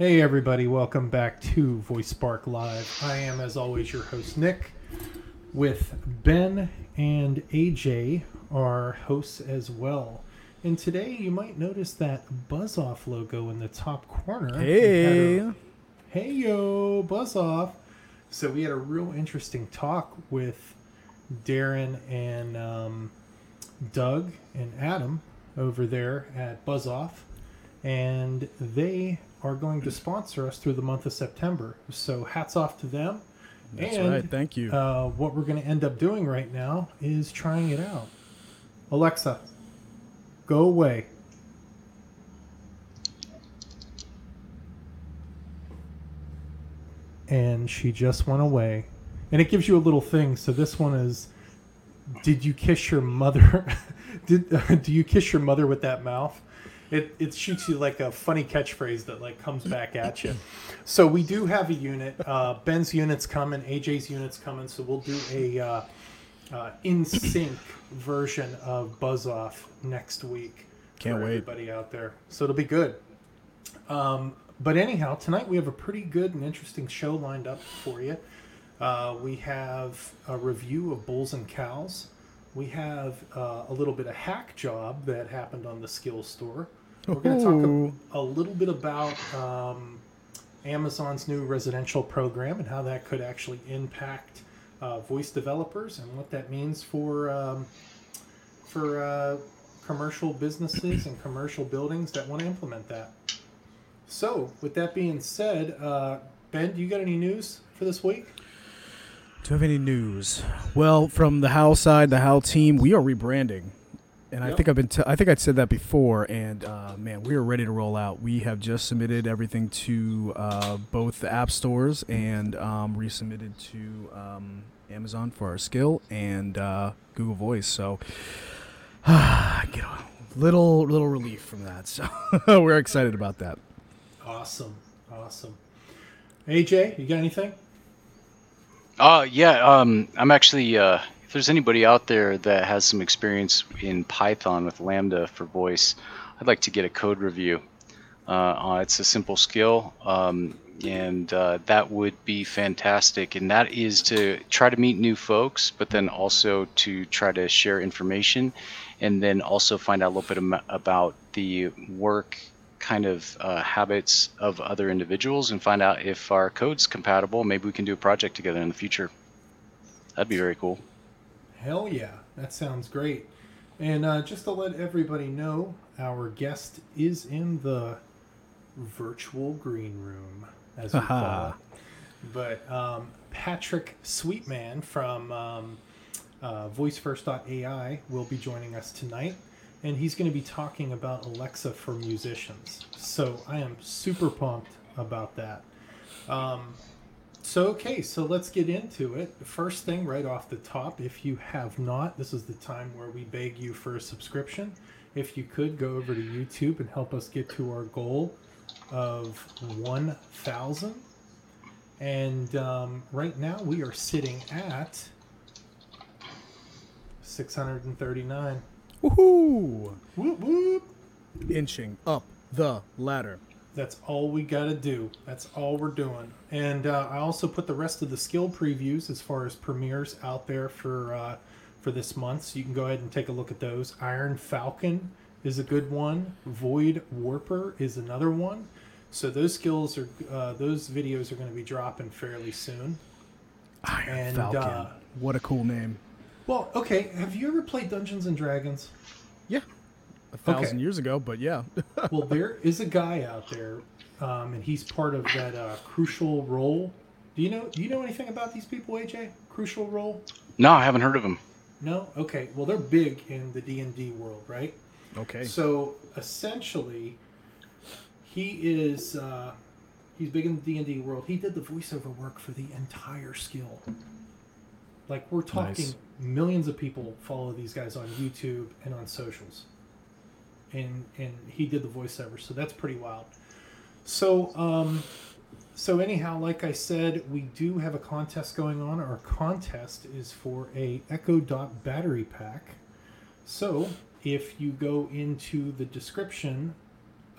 Hey, everybody, welcome back to Voice Spark Live. I am, as always, your host, Nick, with Ben and AJ, our hosts as well. And today, you might notice that Buzz Off logo in the top corner. Hey. a- hey, yo, Buzz Off. So, we had a real interesting talk with Darren and um, Doug and Adam over there at Buzz Off and they are going to sponsor us through the month of September. So hats off to them. That's and, right. Thank you. Uh, what we're going to end up doing right now is trying it out. Alexa, go away. And she just went away. And it gives you a little thing. So this one is Did you kiss your mother? Did do you kiss your mother with that mouth? It, it shoots you like a funny catchphrase that like comes back at you. So we do have a unit. Uh, Ben's unit's coming. AJ's unit's coming. So we'll do a uh, uh, in sync version of Buzz Off next week. Can't for wait. Everybody out there. So it'll be good. Um, but anyhow, tonight we have a pretty good and interesting show lined up for you. Uh, we have a review of Bulls and Cows. We have uh, a little bit of hack job that happened on the Skill Store. We're going to talk a, a little bit about um, Amazon's new residential program and how that could actually impact uh, voice developers and what that means for um, for uh, commercial businesses and commercial buildings that want to implement that. So, with that being said, uh, Ben, do you got any news for this week? Do you have any news? Well, from the Howl side, the Howl team, we are rebranding, and I think I've been t- I think I said that before. And uh, man, we are ready to roll out. We have just submitted everything to uh, both the app stores and um, resubmitted to um, Amazon for our skill and uh, Google Voice. So, get a little little relief from that. So we're excited about that. Awesome, awesome. AJ, you got anything? Uh, yeah, um, I'm actually, uh, if there's anybody out there that has some experience in Python with Lambda for voice, I'd like to get a code review. Uh, it's a simple skill, um, and uh, that would be fantastic. And that is to try to meet new folks, but then also to try to share information, and then also find out a little bit about the work kind of uh, habits of other individuals and find out if our code's compatible. Maybe we can do a project together in the future. That'd be very cool. Hell yeah, that sounds great. And uh, just to let everybody know, our guest is in the virtual green room, as we call it. But um, Patrick Sweetman from um, uh, VoiceFirst.ai will be joining us tonight, and he's going to be talking about Alexa for musicians. So I am super pumped about that. Um, so, okay, so let's get into it. First thing right off the top, if you have not, this is the time where we beg you for a subscription. If you could go over to YouTube and help us get to our goal of 1,000. And um, right now we are sitting at 639. Woohoo! Whoop, whoop. Inching up the ladder. That's all we got to do. That's all we're doing. And uh, I also put the rest of the skill previews as far as premieres out there for uh, for this month, so you can go ahead and take a look at those. Iron Falcon is a good one. Void Warper is another one. So those skills are uh, those videos are going to be dropping fairly soon. Iron And, Falcon. uh, what a cool name. Well, okay. Have you ever played Dungeons and Dragons? Yeah. A thousand Okay. years ago, but yeah. well, there is a guy out there, um, and he's part of that uh, Crucial Role. Do you know? Do you know anything about these people, AJ? Crucial Role? No, I haven't heard of him. No. Okay. Well, they're big in the D and D world, right? okay. So essentially, he is uh, he's big in the D and D world. He did the voiceover work for the entire skill. Like we're talking Nice. millions of people follow these guys on YouTube and on socials, and and he did the voiceover, so that's pretty wild. So um, so anyhow, like I said, we do have a contest going on. Our contest is for a Echo Dot battery pack. So if you go into the description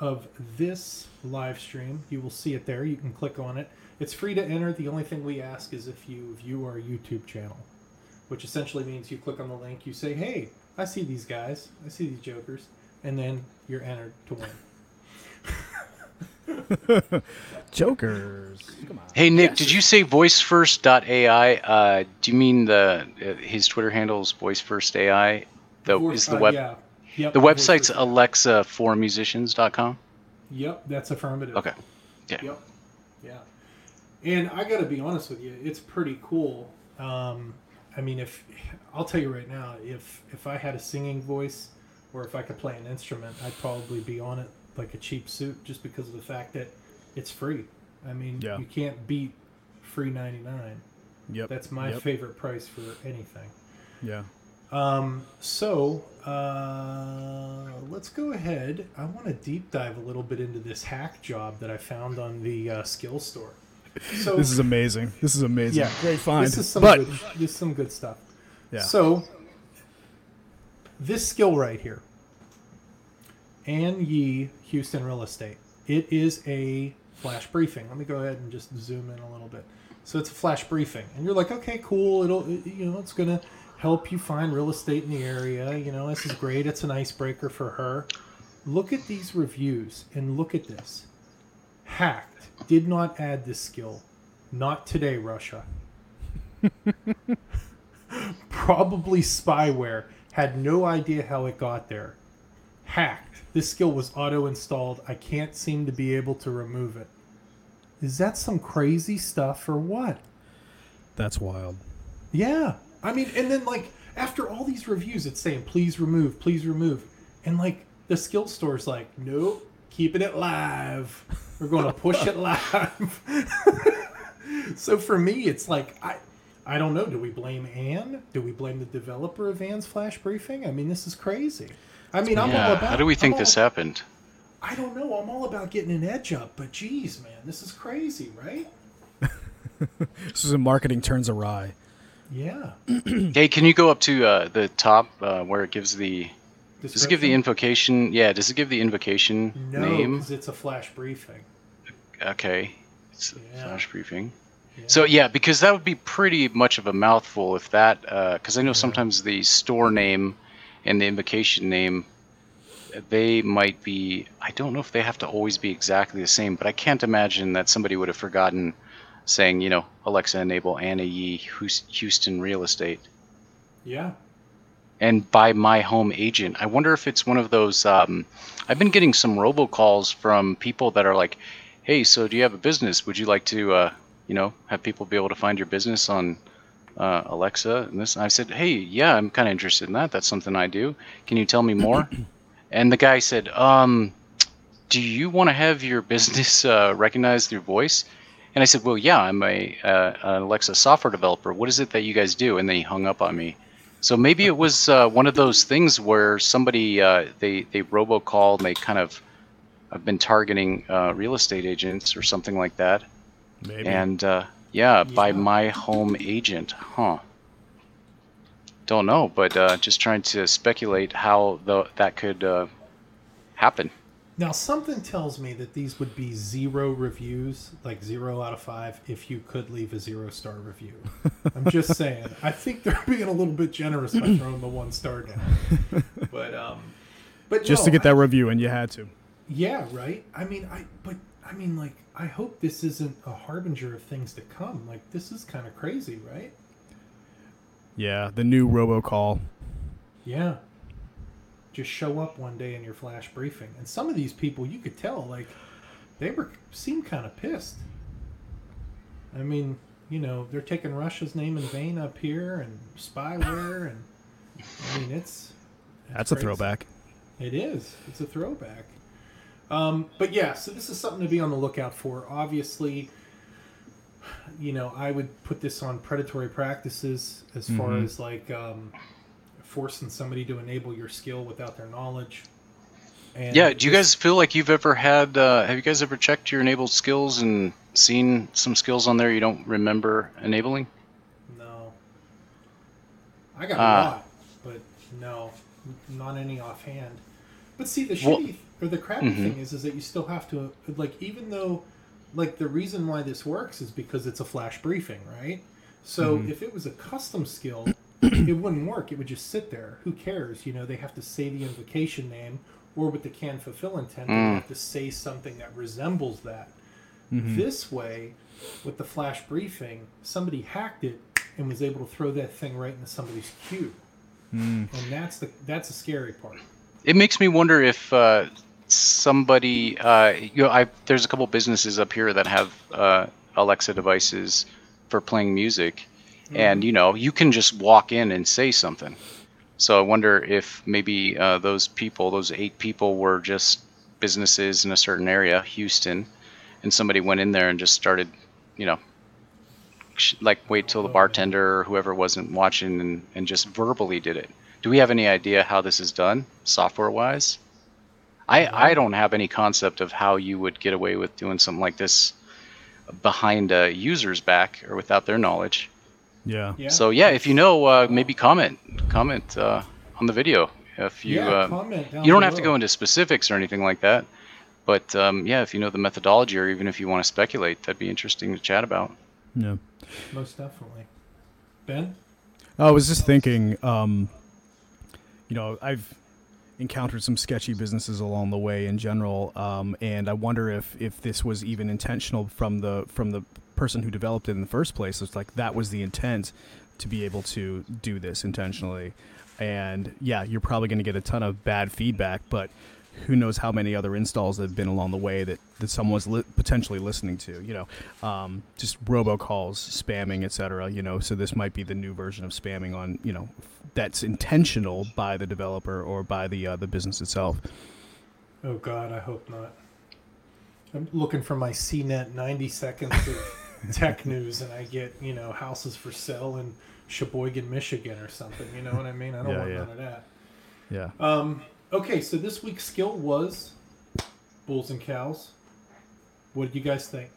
of this live stream. You will see it there. You can click on it. It's free to enter. The only thing we ask is if you view our YouTube channel, which essentially means you click on the link, you say, "Hey, I see these guys. I see these jokers," and then you're entered to win. Jokers. Come on. Hey Nick, did you say voicefirst.ai? Uh, do you mean the uh, his Twitter handle is voicefirst.ai? The Or- is the uh, web yeah. Yep, the website's voice- Alexa for musicians.com. Yep, that's affirmative. Okay. Yeah. Yep. Yeah. And I got to be honest with you, it's pretty cool. Um, I mean, if I'll tell you right now, if if I had a singing voice or if I could play an instrument, I'd probably be on it like a cheap suit just because of the fact that it's free. I mean, Yeah. you can't beat free 99. Yep. That's my Yep. favorite price for anything. Yeah. Um, so uh, let's go ahead. I want to deep dive a little bit into this hack job that I found on the uh, skill store. So This is amazing. This is amazing. yeah, Great find. This is some but good, this is some good stuff. yeah. So this skill right here, Ann Yee Houston Real Estate. It is a flash briefing. Let me go ahead and just zoom in a little bit. So it's a flash briefing, and you're like, okay, cool. It'll you know it's gonna help you find real estate in the area. You know this is great. It's an icebreaker for her. Look at these reviews and look at this. Hacked. Did not add this skill. Not today, Russia. Probably spyware. Had no idea how it got there. Hacked. This skill was auto installed. I can't seem to be able to remove it. Is that some crazy stuff or what? That's wild. Yeah. I mean, and then like after all these reviews, it's saying please remove, please remove, and like the skill store's like, nope, keeping it live. We're going to push it live. so for me, it's like I, I don't know. Do we blame Anne? Do we blame the developer of Anne's flash briefing? I mean, this is crazy. I mean, I'm all Yeah. about. How do we think I'm this all- happened? I don't know. I'm all about getting an edge up, but geez, man, this is crazy, right? This is a marketing turns awry. Yeah. Hey, can you go up to uh, the top uh, where it gives the does it give the invocation? Yeah, does it give the invocation No, name? because it's a flash briefing. Okay, it's a flash briefing. Yeah. So yeah, because that would be pretty much of a mouthful if that, because I know sometimes the store name and the invocation name, they might be. I don't know if they have to always be exactly the same, but I can't imagine that somebody would have forgotten saying, you know, Alexa enable Anna Yee Houston Real Estate Yeah. and by my home agent. I wonder if it's one of those. Um, I've been getting some robocalls from people that are like, "Hey, so do you have a business? Would you like to, uh, you know, have people be able to find your business on uh, Alexa?" And this, and I said, "Hey, yeah, I'm kind of interested in that. That's something I do. Can you tell me more?" and the guy said, um, "Do you want to have your business uh, recognized through voice?" And I said, "Well, yeah, I'm a uh, an Alexa software developer. What is it that you guys do?" And then he hung up on me. So maybe it was uh, one of those things where somebody uh, they they robocalled and they kind of have been targeting uh, real estate agents or something like that. Maybe. And uh, yeah, by my home agent, huh? Don't know, but uh, just trying to speculate how the, that could uh, happen. Now, something tells me that these would be zero reviews, like zero out of five, if you could leave a zero star review. I'm just saying. I think they're being a little bit generous by throwing the one star down. But, um, but Just no, to get I- that review, and you had to. Yeah, right. I mean, I but I mean, like, I hope this isn't a harbinger of things to come. Like, this is kind of crazy, right? Yeah, the new robocall. Yeah. Just show up one day in your flash briefing, and some of these people, you could tell, like, they were seemed kind of pissed. I mean, you know, they're taking Russia's name in vain up here, and spyware, and I mean, it's, it's That's a throwback. It is. It's a throwback. Um, but yeah, so this is something to be on the lookout for. Obviously, you know, I would put this on predatory practices as far Mhm. as like um, forcing somebody to enable your skill without their knowledge. And Yeah, do you guys feel like you've ever had? Uh, have you guys ever checked your enabled skills and seen some skills on there you don't remember enabling? No. I got Ah. a lot, but no, not any offhand. But see, the Well- shitty Or the crappy Mhm. thing is, is that you still have to like, even though, like, the reason why this works is because it's a flash briefing, right? So Mhm. if it was a custom skill, it wouldn't work. It would just sit there. Who cares? You know, they have to say the invocation name, or with the can fulfill intent, they Mm. have to say something that resembles that. Mhm. This way, with the flash briefing, somebody hacked it and was able to throw that thing right into somebody's queue, Mm. and that's the that's the scary part. It makes me wonder if uh, somebody, uh, you know, I there's a couple businesses up here that have uh, Alexa devices for playing music, and you know, you can just walk in and say something. So I wonder if maybe uh, those people, those eight people, were just businesses in a certain area, Houston, and somebody went in there and just started, you know, like wait till the bartender or whoever wasn't watching and, and just verbally did it. Do we have any idea how this is done, software wise? I, I don't have any concept of how you would get away with doing something like this behind a user's back or without their knowledge. Yeah. Yeah. So yeah, if you know, uh, maybe comment comment uh, on the video if you yeah, uh, comment you don't have to go into specifics or anything like that. But um, yeah, if you know the methodology or even if you want to speculate, that'd be interesting to chat about. Yeah. most definitely. Ben, I was just thinking, um, you know, I've encountered some sketchy businesses along the way in general, um, and I wonder if if this was even intentional from the from the person who developed it in the first place. It's like that was the intent to be able to do this intentionally, and yeah, you're probably going to get a ton of bad feedback, but who knows how many other installs that have been along the way that, that someone's li- potentially listening to, you know, um, just robocalls, spamming, etc. You know, so this might be the new version of spamming on, you know, that's intentional by the developer or by the uh, the business itself. oh God, I hope not. I'm looking for my CNET 90 seconds of tech news, and I get you know houses for sale in Sheboygan, Michigan, or something. You know what I mean? I don't Yeah, want yeah. none of that. Yeah. Um, okay, so this week's skill was bulls and cows. What did you guys think?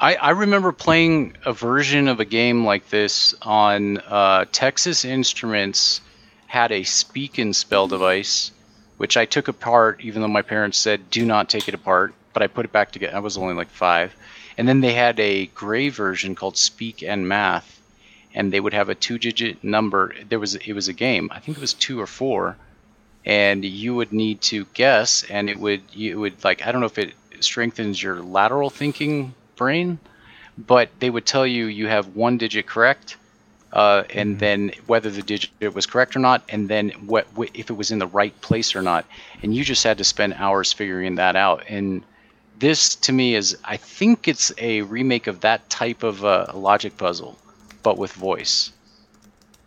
I, I remember playing a version of a game like this on uh, Texas Instruments had a speak and spell device, which I took apart, even though my parents said do not take it apart. But I put it back together. I was only like five, and then they had a gray version called Speak and Math, and they would have a two-digit number. There was it was a game. I think it was two or four, and you would need to guess, and it would you would like I don't know if it strengthens your lateral thinking brain, but they would tell you you have one digit correct, uh, and then whether the digit was correct or not, and then what wh- if it was in the right place or not, and you just had to spend hours figuring that out. And this to me is I think it's a remake of that type of uh, logic puzzle, but with voice.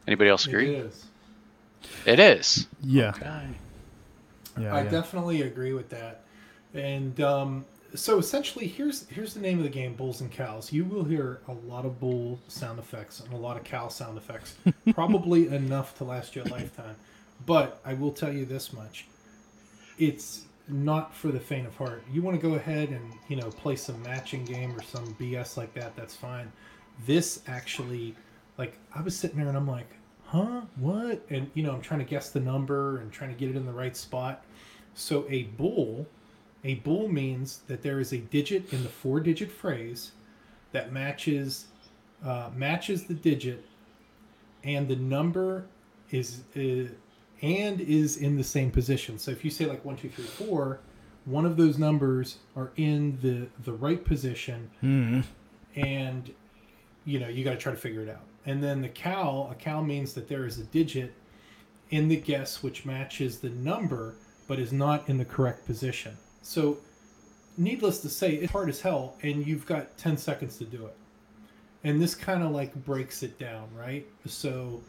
Anybody else agree? It is. It is. Yeah. Okay. Yeah. I yeah. definitely agree with that. And um, so essentially, here's here's the name of the game: bulls and cows. You will hear a lot of bull sound effects and a lot of cow sound effects, probably enough to last you a lifetime. But I will tell you this much: it's not for the faint of heart. You want to go ahead and you know play some matching game or some BS like that. That's fine. This actually, like, I was sitting there and I'm like, huh, what? And you know, I'm trying to guess the number and trying to get it in the right spot. So a bool, a bool means that there is a digit in the four-digit phrase that matches uh, matches the digit, and the number is uh, and is in the same position. So if you say like one, two, three, four, one of those numbers are in the the right position, Mhm. and you know you got to try to figure it out. And then the cow, a cow means that there is a digit in the guess which matches the number but is not in the correct position. So, needless to say, it's hard as hell, and you've got 10 seconds to do it. And this kind of like breaks it down, right? So,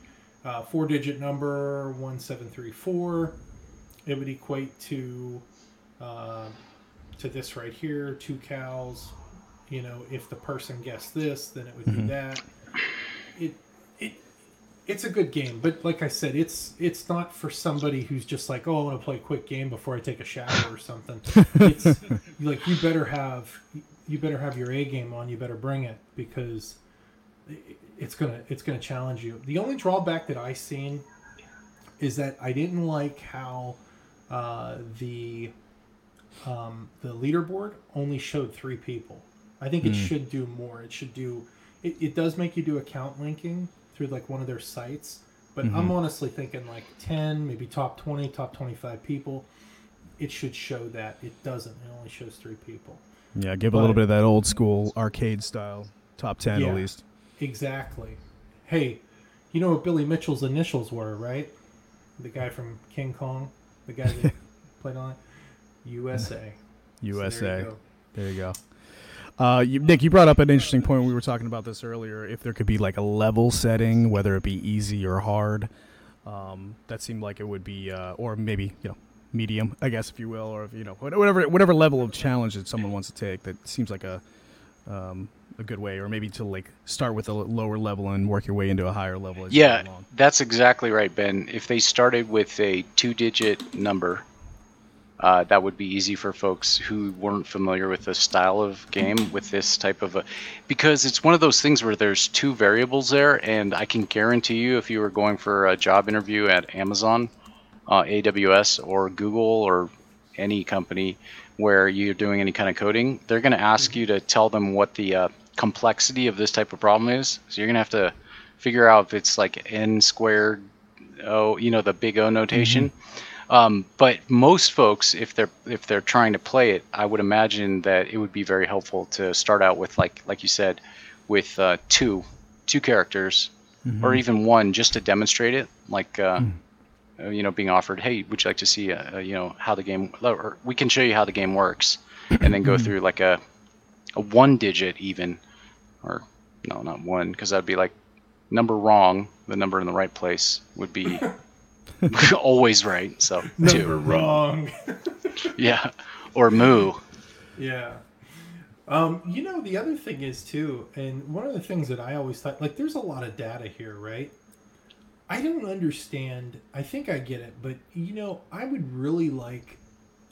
uh, four digit number 1734, it would equate to uh, to this right here two cows. You know, if the person guessed this, then it would be that. It it it's a good game, but like I said, it's it's not for somebody who's just like, oh, I want to play a quick game before I take a shower or something. It's like you better have you better have your A game on. You better bring it because it's gonna it's gonna challenge you. The only drawback that I seen is that I didn't like how uh, the um, the leaderboard only showed three people. I think it hmm. should do more. It should do. It, it does make you do account linking through like one of their sites, but I'm mm-hmm. honestly thinking like ten, maybe top twenty, top twenty-five people. It should show that. It doesn't. It only shows three people. Yeah, give a little bit of that old school arcade style top ten Yeah. at least. Exactly. Hey, you know what Billy Mitchell's initials were, right? The guy from King Kong, the guy that played on it. USA. So there you USA. There you go. Uh, you, Nick, you brought up an interesting point. We were talking about this earlier. If there could be like a level setting, whether it be easy or hard, um, that seemed like it would be, uh, or maybe you know, medium, I guess, if you will, or if, you know, whatever whatever level of challenge that someone wants to take. That seems like a um, a good way, or maybe to like start with a lower level and work your way into a higher level. As Yeah, that's exactly right, Ben. If they started with a two-digit number, uh, that would be easy for folks who weren't familiar with the style of game with this type of a, because it's one of those things where there's two variables there, and I can guarantee you, if you were going for a job interview at Amazon, uh, AWS, or Google, or any company where you're doing any kind of coding, they're going to ask you to tell them what the uh, complexity of this type of problem is. So you're going to have to figure out if it's like n squared, oh, you know, the big O notation. Um, but most folks, if they're if they're trying to play it, I would imagine that it would be very helpful to start out with like like you said, with uh, two two characters, or even one, just to demonstrate it. Like uh, uh, you know, being offered, hey, would you like to see uh, uh, you know how the game? Or we can show you how the game works, and then go through like a a one digit even, or no, not one, because that'd be like number wrong. The number in the right place would be always right. So Number two, wrong. yeah, or moo. yeah. Um, you know, the other thing is too, and one of the things that I always thought, like, there's a lot of data here, right? I don't understand. I think I get it, but you know, I would really like,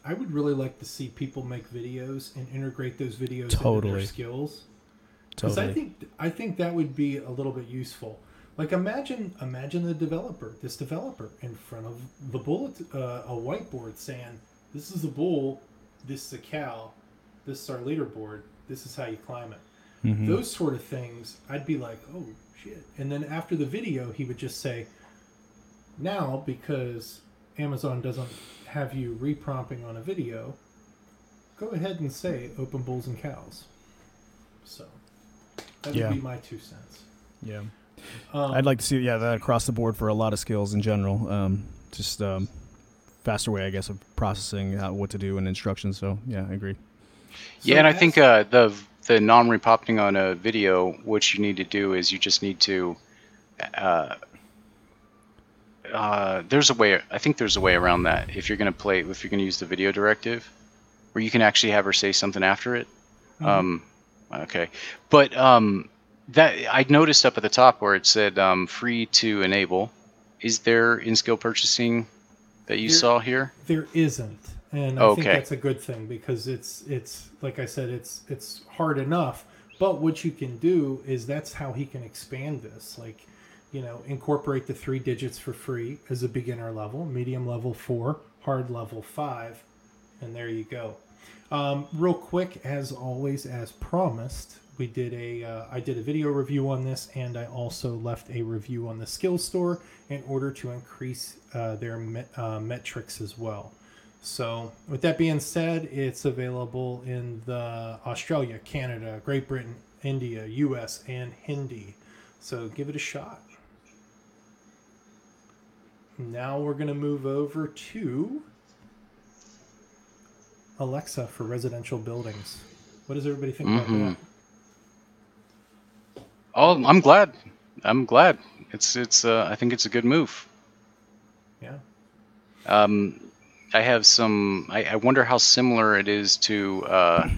I would really like to see people make videos and integrate those videos into Totally. their skills. Because I Totally. think I think that would be a little bit useful. Like imagine imagine the developer, this developer in front of the bullet uh, a whiteboard saying, "This is a bull, this is a cow, this is our leaderboard, this is how you climb it." Mm-hmm. Those sort of things, I'd be like, "Oh shit!" And then after the video, he would just say, "Now because Amazon doesn't have you reprompting on a video, go ahead and say open bulls and cows." So that Yeah. would be my two cents. Yeah. Um, I'd like to see yeah that across the board for a lot of skills in general. Um, just um, faster way, I guess, of processing uh, what to do and instructions. So yeah, I agree. Yeah, and I think uh, the the non-repopting on a video, what you need to do is you just need to. Uh, uh, there's a way. I think there's a way around that. If you're going to play, if you're going to use the video directive, where you can actually have her say something after it. Um, okay, but um, that I noticed up at the top where it said um, free to enable. Is there in skill purchasing that you There- saw here? there isn't, and I think Okay. that's a good thing because it's it's like I said, it's it's hard enough. But what you can do is that's how he can expand this. Like, you know, incorporate the three digits for free as a beginner level, medium level four, hard level five, and there you go. Um, real quick, as always, as promised, we did a uh, I did a video review on this, and I also left a review on the skill Store in order to increase uh, their uh, metrics as well. So, with that being said, it's available in the Australia, Canada, Great Britain, India, U.S., and Hindi. So, give it a shot. Now we're going to move over to Alexa for residential buildings. What does everybody think Mhm. about that? Oh, I'm glad. I'm glad. It's it's. Uh, I think it's a good move. Yeah. Um, I have some. I, I wonder how similar it is to uh,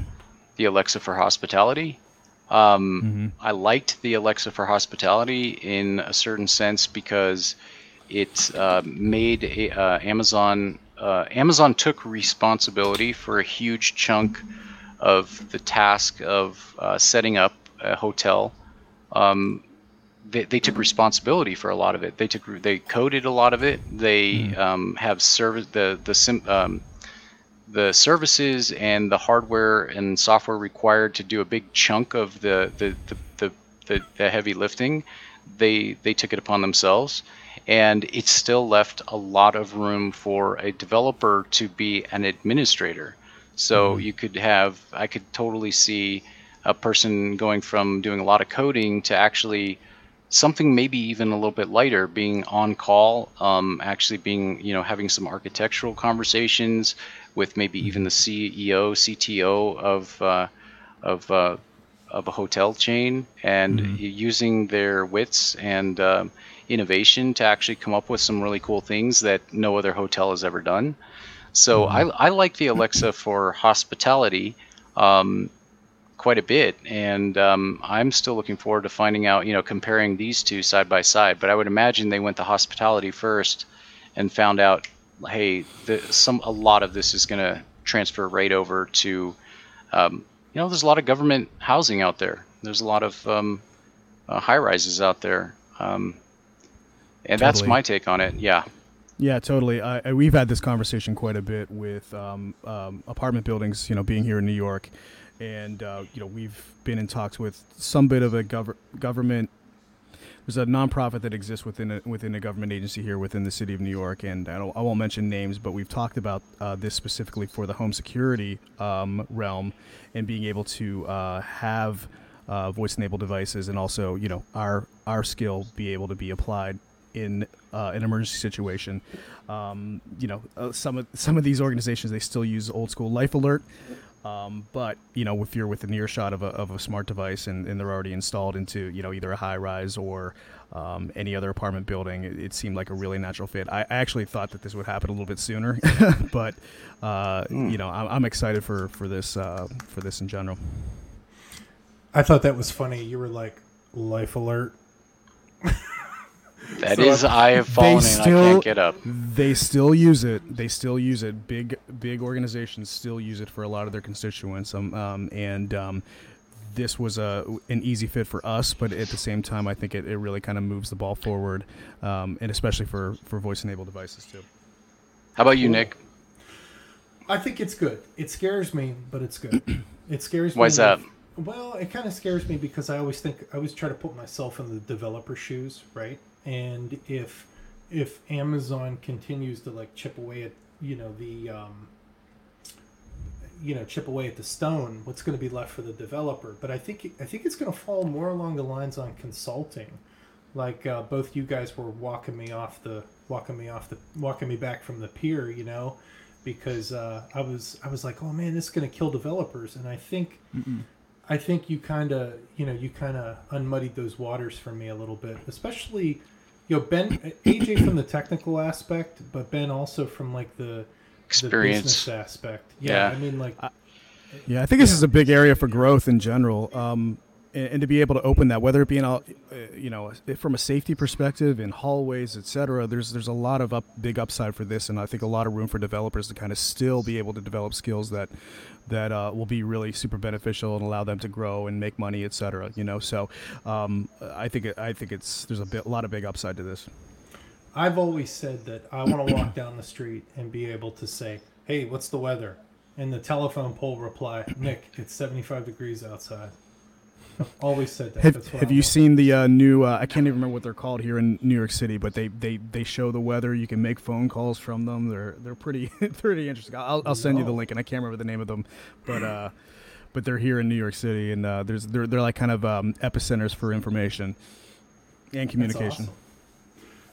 the Alexa for Hospitality. Um, I liked the Alexa for Hospitality in a certain sense because it uh, made a, uh, Amazon. Uh, Amazon took responsibility for a huge chunk of the task of uh, setting up a hotel um, they, they took responsibility for a lot of it. They took they coded a lot of it. They Mm. um, have service the the sim, um, the services and the hardware and software required to do a big chunk of the the, the, the, the, the heavy lifting. They they took it upon themselves, and it still left a lot of room for a developer to be an administrator. So you could have I could totally see a person going from doing a lot of coding to actually something maybe even a little bit lighter being on call um, actually being you know having some architectural conversations with maybe even the ceo cto of uh, of uh, of a hotel chain and using their wits and um, innovation to actually come up with some really cool things that no other hotel has ever done so I, I like the alexa for hospitality um, quite a bit, and um, I'm still looking forward to finding out, you know, comparing these two side by side. But I would imagine they went to hospitality first, and found out, hey, the, some a lot of this is going to transfer right over to, um, you know, there's a lot of government housing out there. There's a lot of um, uh, high rises out there, um, and that's my take on it. Yeah. Yeah, totally. I, we've had this conversation quite a bit with um, um, apartment buildings, you know, being here in New York, and uh, you know, we've been in talks with some bit of a gov- government. There's a nonprofit that exists within a, within a government agency here within the city of New York, and I, don't, I won't mention names, but we've talked about uh, this specifically for the home security um, realm, and being able to uh, have uh, voice-enabled devices, and also, you know, our our skill be able to be applied in uh, an emergency situation. Um, you know, uh, some of some of these organizations they still use old school Life Alert, um, but you know, if you're within earshot of a, of a smart device and, and they're already installed into you know either a high rise or um, any other apartment building, it, it seemed like a really natural fit. I, I actually thought that this would happen a little bit sooner, but uh, you know, I'm, I'm excited for for this uh, for this in general. I thought that was funny. You were like, "Life alert." That So is, I have fallen and I can't get up. They still use it. They still use it. Big big organizations still use it for a lot of their constituents. Um, um and um, this was a an easy fit for us, but at the same time, I think it, it really kind of moves the ball forward, um, and especially for for voice enabled devices too. How about you, Nick? I think it's good. It scares me, but it's good. It scares me. Why's that? Well, it kind of scares me because I always think I always try to put myself in the developer shoes, right? And if if Amazon continues to like chip away at you know the um, you know chip away at the stone, what's going to be left for the developer? But I think I think it's going to fall more along the lines on consulting, like uh, both you guys were walking me off the walking me off the walking me back from the pier, you know, because uh, I was I was like, oh man, this is going to kill developers, and I think I think you kind of you know you kind of unmuddied those waters for me a little bit, especially you know Ben AJ from the technical aspect, but Ben also from like the the Experience. business aspect. Yeah, Yeah. I mean like Yeah, I think this is a big area for growth in general, um, and, to be able to open that, whether it be in, a, uh, you know, from a safety perspective, in hallways, et cetera. There's there's a lot of up, big upside for this, and I think a lot of room for developers to kind of still be able to develop skills that that uh, will be really super beneficial and allow them to grow and make money, et cetera. You know, so um, I think I think it's there's a, bit, a lot of big upside to this. I've always said that I want to walk down the street and be able to say, "Hey, what's the weather?" And the telephone pole reply, "Nick, it's 75 degrees outside." I've always said that. Have, That's what have you want. seen the uh, new? Uh, I can't even remember what they're called here in New York City, but they, they, they show the weather. You can make phone calls from them. They're they're pretty pretty interesting. I'll, I'll send you the link, and I can't remember the name of them, but uh, but they're here in New York City, and uh, there's they're they're like kind of um, epicenters for information and communication. awesome.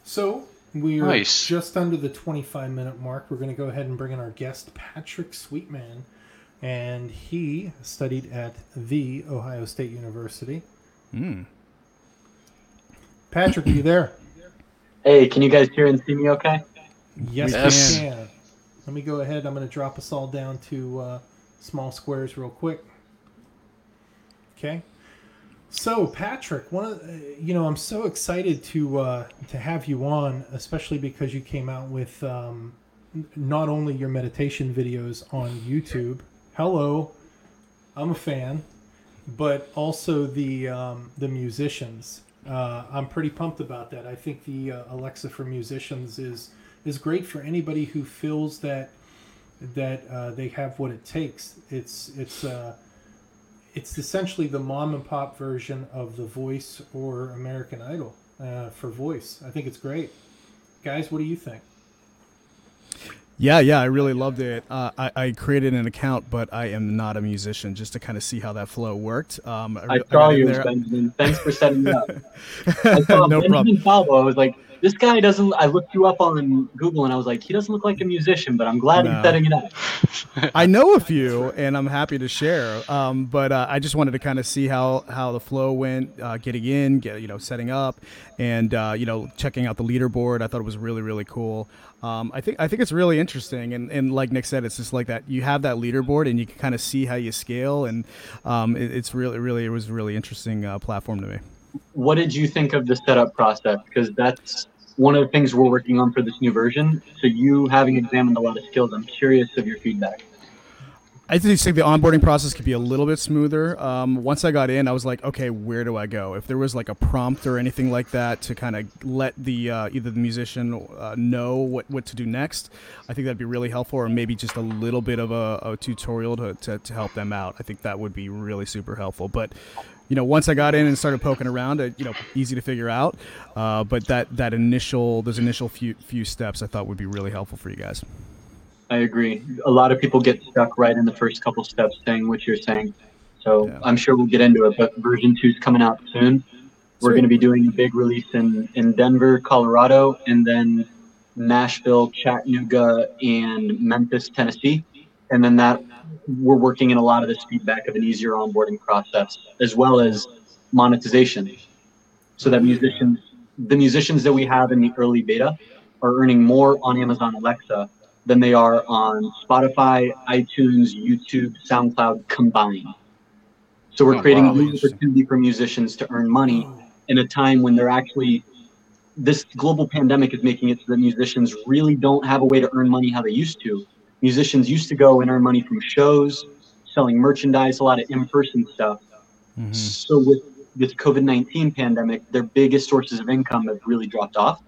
So we're Nice. just under the 25 minute mark. We're going to go ahead and bring in our guest, Patrick Sweetman, and he studied at the Ohio State University. Mm. Patrick, are you there? Hey, can you guys hear and see me okay? Yes, Yes. we can. Let me go ahead. I'm going to drop us all down to uh, small squares real quick. Okay. So, Patrick, one of uh, you know, I'm so excited to uh, to have you on, especially because you came out with um, not only your meditation videos on YouTube. Hello, I'm a fan, but also the um, the musicians. Uh, I'm pretty pumped about that. I think the uh, Alexa for musicians is is great for anybody who feels that that uh, they have what it takes. It's it's uh, it's essentially the mom and pop version of The Voice or American Idol uh, for voice. I think it's great. Guys, what do you think? Yeah, yeah, I really loved it. Uh, I, I, created an account, but I am not a musician, just to kind of see how that flow worked. Um, I, I saw you, Benjamin. Thanks for setting me up. I saw no Benjamin problem. I was like, this guy doesn't. I looked you up on Google, and I was like, he doesn't look like a musician, but I'm glad no. he's setting it up. I know a few, and I'm happy to share. Um, but uh, I just wanted to kind of see how how the flow went, uh, getting in, get you know, setting up, and uh, you know, checking out the leaderboard. I thought it was really really cool. Um, I think I think it's really interesting, and, and like Nick said, it's just like that. You have that leaderboard, and you can kind of see how you scale, and um, it, it's really really it was a really interesting uh, platform to me what did you think of the setup process? Because that's one of the things we're working on for this new version. So you having examined a lot of skills, I'm curious of your feedback. I think the onboarding process could be a little bit smoother. Um, once I got in, I was like, okay, where do I go? If there was like a prompt or anything like that to kind of let the uh, either the musician uh, know what, what to do next, I think that'd be really helpful. Or maybe just a little bit of a, a tutorial to, to, to help them out. I think that would be really super helpful. But you know, once I got in and started poking around, it, you know, easy to figure out. Uh, but that that initial those initial few few steps, I thought would be really helpful for you guys. I agree. A lot of people get stuck right in the first couple steps, saying what you're saying. So yeah. I'm sure we'll get into it. But version two is coming out soon. We're going to be doing a big release in in Denver, Colorado, and then Nashville, Chattanooga, and Memphis, Tennessee. And then that we're working in a lot of this feedback of an easier onboarding process as well as monetization so that musicians the musicians that we have in the early beta are earning more on amazon alexa than they are on spotify itunes youtube soundcloud combined so we're oh, creating wow. a new opportunity for musicians to earn money in a time when they're actually this global pandemic is making it so that musicians really don't have a way to earn money how they used to musicians used to go and earn money from shows, selling merchandise, a lot of in-person stuff. Mm-hmm. So with this COVID-19 pandemic, their biggest sources of income have really dropped off.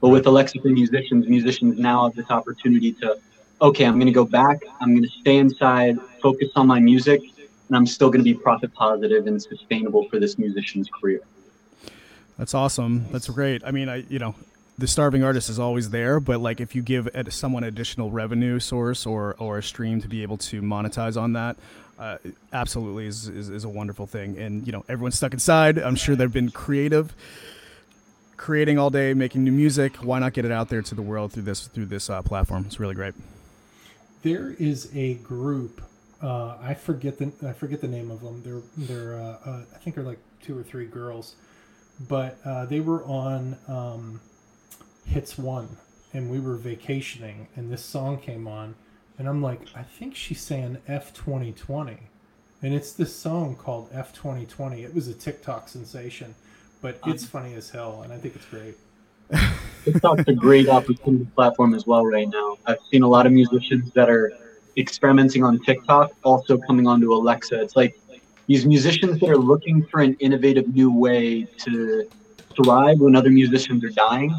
But with Alexa for musicians, musicians now have this opportunity to, okay, I'm going to go back. I'm going to stay inside, focus on my music, and I'm still going to be profit positive and sustainable for this musician's career. That's awesome. That's great. I mean, I you know, the starving artist is always there, but like if you give someone additional revenue source or or a stream to be able to monetize on that, uh, absolutely is, is, is a wonderful thing. And you know everyone's stuck inside. I'm sure they've been creative, creating all day, making new music. Why not get it out there to the world through this through this uh, platform? It's really great. There is a group. Uh, I forget the I forget the name of them. They're they're uh, uh, I think they're like two or three girls, but uh, they were on. Um, hits one and we were vacationing and this song came on and I'm like, I think she's saying F twenty twenty. And it's this song called F twenty twenty. It was a TikTok sensation, but it's um, funny as hell and I think it's great. TikTok's a great opportunity platform as well right now. I've seen a lot of musicians that are experimenting on TikTok also coming onto Alexa. It's like these musicians that are looking for an innovative new way to thrive when other musicians are dying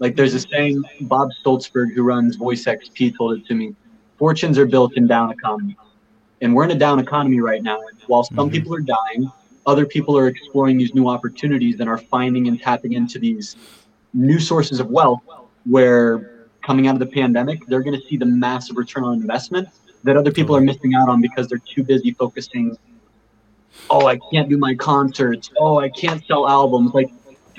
like there's a saying, Bob Stolzberg, who runs Voice XP, told it to me. Fortunes are built in down economies. And we're in a down economy right now. While some mm-hmm. people are dying, other people are exploring these new opportunities and are finding and tapping into these new sources of wealth where coming out of the pandemic, they're going to see the massive return on investment that other people are missing out on because they're too busy focusing oh i can't do my concerts oh i can't sell albums like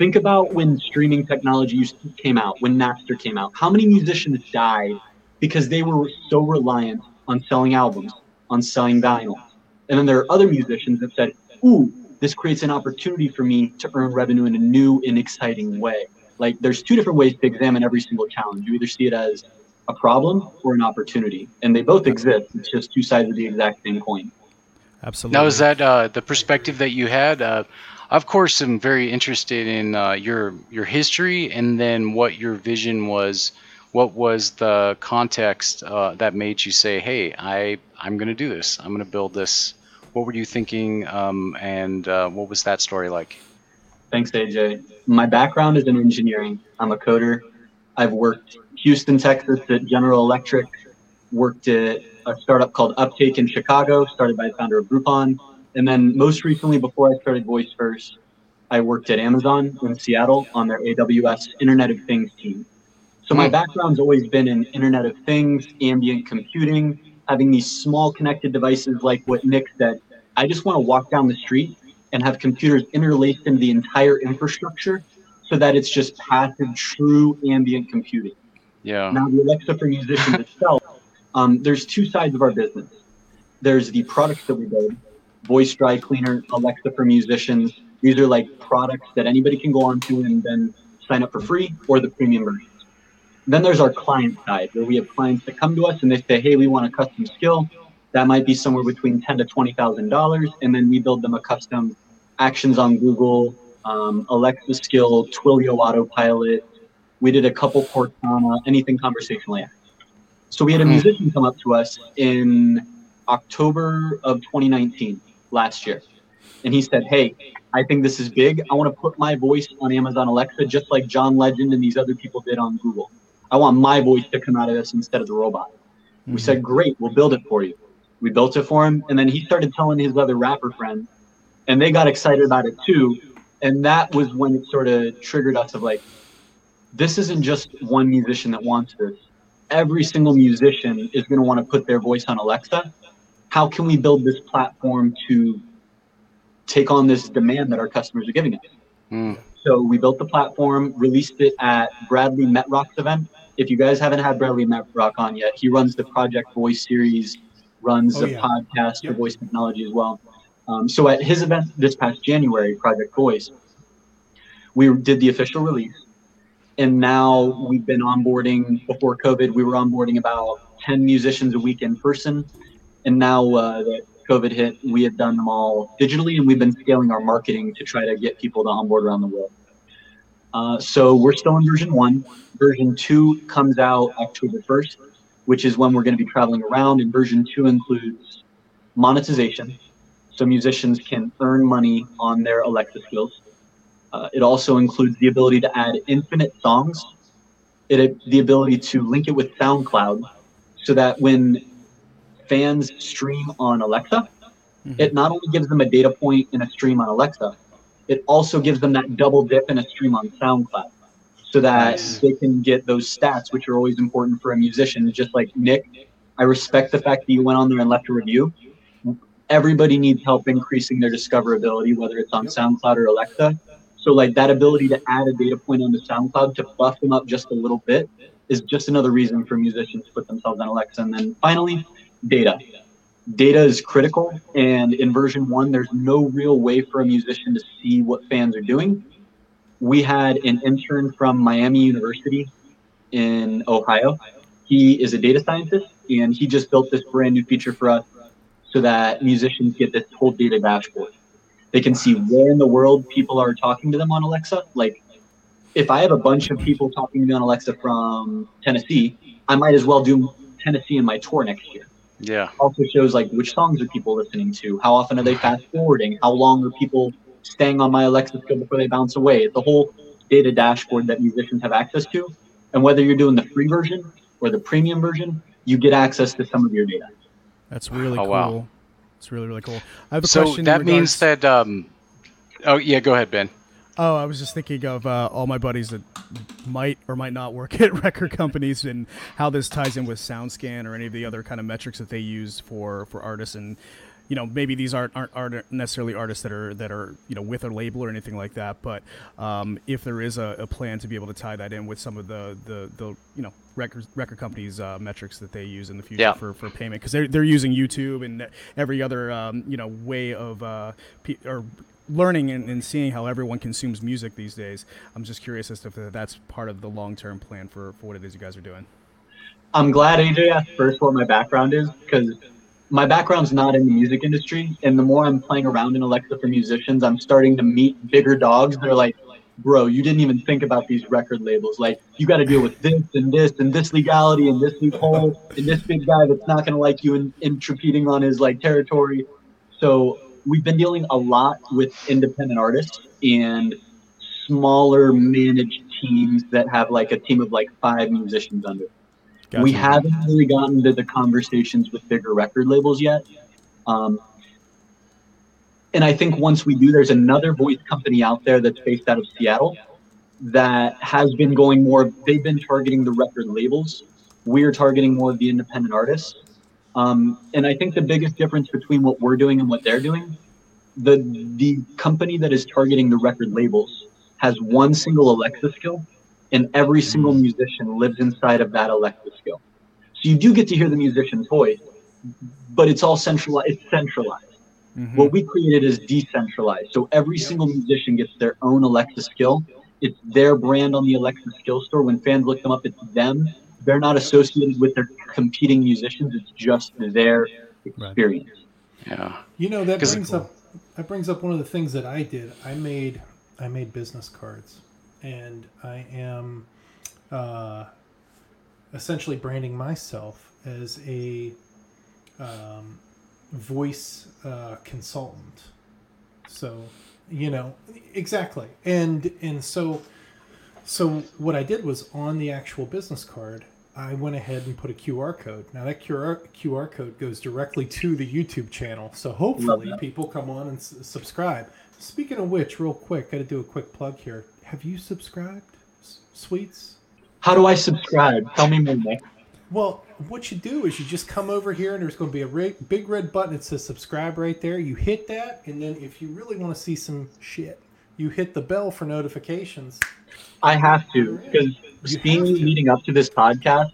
Think about when streaming technology came out, when Napster came out. How many musicians died because they were so reliant on selling albums, on selling vinyl? And then there are other musicians that said, ooh, this creates an opportunity for me to earn revenue in a new and exciting way. Like there's two different ways to examine every single challenge. You either see it as a problem or an opportunity, and they both exist. It's just two sides of the exact same coin. Absolutely. Now, is that uh, the perspective that you had? Uh, of course, I'm very interested in uh, your your history and then what your vision was. What was the context uh, that made you say, "Hey, I I'm going to do this. I'm going to build this." What were you thinking, um, and uh, what was that story like? Thanks, AJ. My background is in engineering. I'm a coder. I've worked Houston, Texas at General Electric, worked at a startup called Uptake in Chicago, started by the founder of Groupon. And then most recently, before I started Voice First, I worked at Amazon in Seattle on their AWS Internet of Things team. So my hmm. background's always been in Internet of Things, ambient computing, having these small connected devices like what Nick said. I just want to walk down the street and have computers interlaced into the entire infrastructure so that it's just passive, true ambient computing. Yeah. Now, the Alexa for musicians itself, um, there's two sides of our business. There's the products that we build, voice dry cleaner, Alexa for musicians. These are like products that anybody can go onto and then sign up for free or the premium versions. Then there's our client side where we have clients that come to us and they say, hey, we want a custom skill. That might be somewhere between ten to twenty thousand dollars, and then we build them a custom actions on Google, um, Alexa skill, Twilio autopilot. We did a couple Cortana, anything conversational AI. So we had a mm-hmm. musician come up to us in October of 2019, last year, and he said, "Hey, I think this is big. I want to put my voice on Amazon Alexa, just like John Legend and these other people did on Google. I want my voice to come out of this instead of the robot." Mm-hmm. We said, "Great, we'll build it for you." We built it for him, and then he started telling his other rapper friends, and they got excited about it too. And that was when it sort of triggered us of like, this isn't just one musician that wants this. Every single musician is going to want to put their voice on Alexa. How can we build this platform to take on this demand that our customers are giving us? Mm. So we built the platform, released it at Bradley Metrock's event. If you guys haven't had Bradley Metrock on yet, he runs the Project Voice series, runs oh, a yeah. podcast yep. for voice technology as well. Um, so at his event this past January, Project Voice, we did the official release. And now we've been onboarding before COVID, we were onboarding about 10 musicians a week in person. And now uh, that COVID hit, we have done them all digitally and we've been scaling our marketing to try to get people to onboard around the world. Uh, so we're still in version one. Version two comes out October 1st, which is when we're going to be traveling around. And version two includes monetization, so musicians can earn money on their Alexa skills. Uh, it also includes the ability to add infinite songs, it the ability to link it with SoundCloud, so that when fans stream on Alexa, mm-hmm. it not only gives them a data point in a stream on Alexa, it also gives them that double dip in a stream on SoundCloud, so that nice. they can get those stats, which are always important for a musician. Just like Nick, I respect the fact that you went on there and left a review everybody needs help increasing their discoverability, whether it's on SoundCloud or Alexa. So like that ability to add a data point on the SoundCloud to buff them up just a little bit is just another reason for musicians to put themselves on Alexa. And then finally, data. Data is critical. And in version one, there's no real way for a musician to see what fans are doing. We had an intern from Miami University in Ohio. He is a data scientist and he just built this brand new feature for us so that musicians get this whole data dashboard. They can see where in the world people are talking to them on Alexa. Like, if I have a bunch of people talking to me on Alexa from Tennessee, I might as well do Tennessee in my tour next year. Yeah. Also shows like which songs are people listening to, how often are they fast forwarding, how long are people staying on my Alexa skill before they bounce away. It's a whole data dashboard that musicians have access to. And whether you're doing the free version or the premium version, you get access to some of your data. That's really oh, cool. Wow. It's really really cool. I have a so question. that regards... means that. Um, oh yeah, go ahead, Ben. Oh, I was just thinking of uh, all my buddies that might or might not work at record companies and how this ties in with SoundScan or any of the other kind of metrics that they use for for artists. And you know maybe these aren't, aren't aren't necessarily artists that are that are you know with a label or anything like that. But um, if there is a, a, plan to be able to tie that in with some of the the, the you know record record companies uh, metrics that they use in the future yeah. for, for payment. Because they're, they're using YouTube and every other um, you know way of uh, p- or learning and, and, seeing how everyone consumes music these days I'm just curious as to if that's part of the long term plan for, for what it is you guys are doing I'm glad AJ asked first what my background is because my background's not in the music industry, and the more I'm playing around in Alexa for musicians, I'm starting to meet bigger dogs. They're like, bro, you didn't even think about these record labels. Like, you got to deal with this and this and this legality and this loophole and this big guy that's not going to like you and intruding on his like territory. So we've been dealing a lot with independent artists, and smaller managed teams that have like a team of like five musicians under. Gotcha. We haven't really gotten to the conversations with bigger record labels yet. Um, and I think once we do, there's another voice company out there that's based out of Seattle that has been going more, they've been targeting the record labels. We're targeting more of the independent artists. Um, and I think the biggest difference between what we're doing and what they're doing, the the company that is targeting the record labels has one single Alexa skill, and every single musician lives inside of that Alexa skill. So you do get to hear the musician's voice, but it's all centralized. It's centralized. Mm-hmm. What we created is decentralized. So every yep. single musician gets their own Alexa skill. It's their brand on the Alexa skill store. When fans look them up, it's them. They're not associated with their competing musicians. It's just their experience. Right. Yeah. You know that brings up that brings up one of the things that I did. I made I made business cards, and I am uh, essentially branding myself as a um, voice uh, consultant. So, you know, exactly, and and so so what I did was on the actual business card, I went ahead and put a QR code. Now that QR QR code goes directly to the YouTube channel, so hopefully people come on and s- subscribe. Speaking of which, real quick, got to do a quick plug here. Have you subscribed, S- Sweets? How do I subscribe? Tell me more. Well, what you do is you just come over here, and there's going to be a re- big red button that says subscribe right there. You hit that, and then if you really want to see some shit, you hit the bell for notifications. I have to because seeing you leading up to this podcast,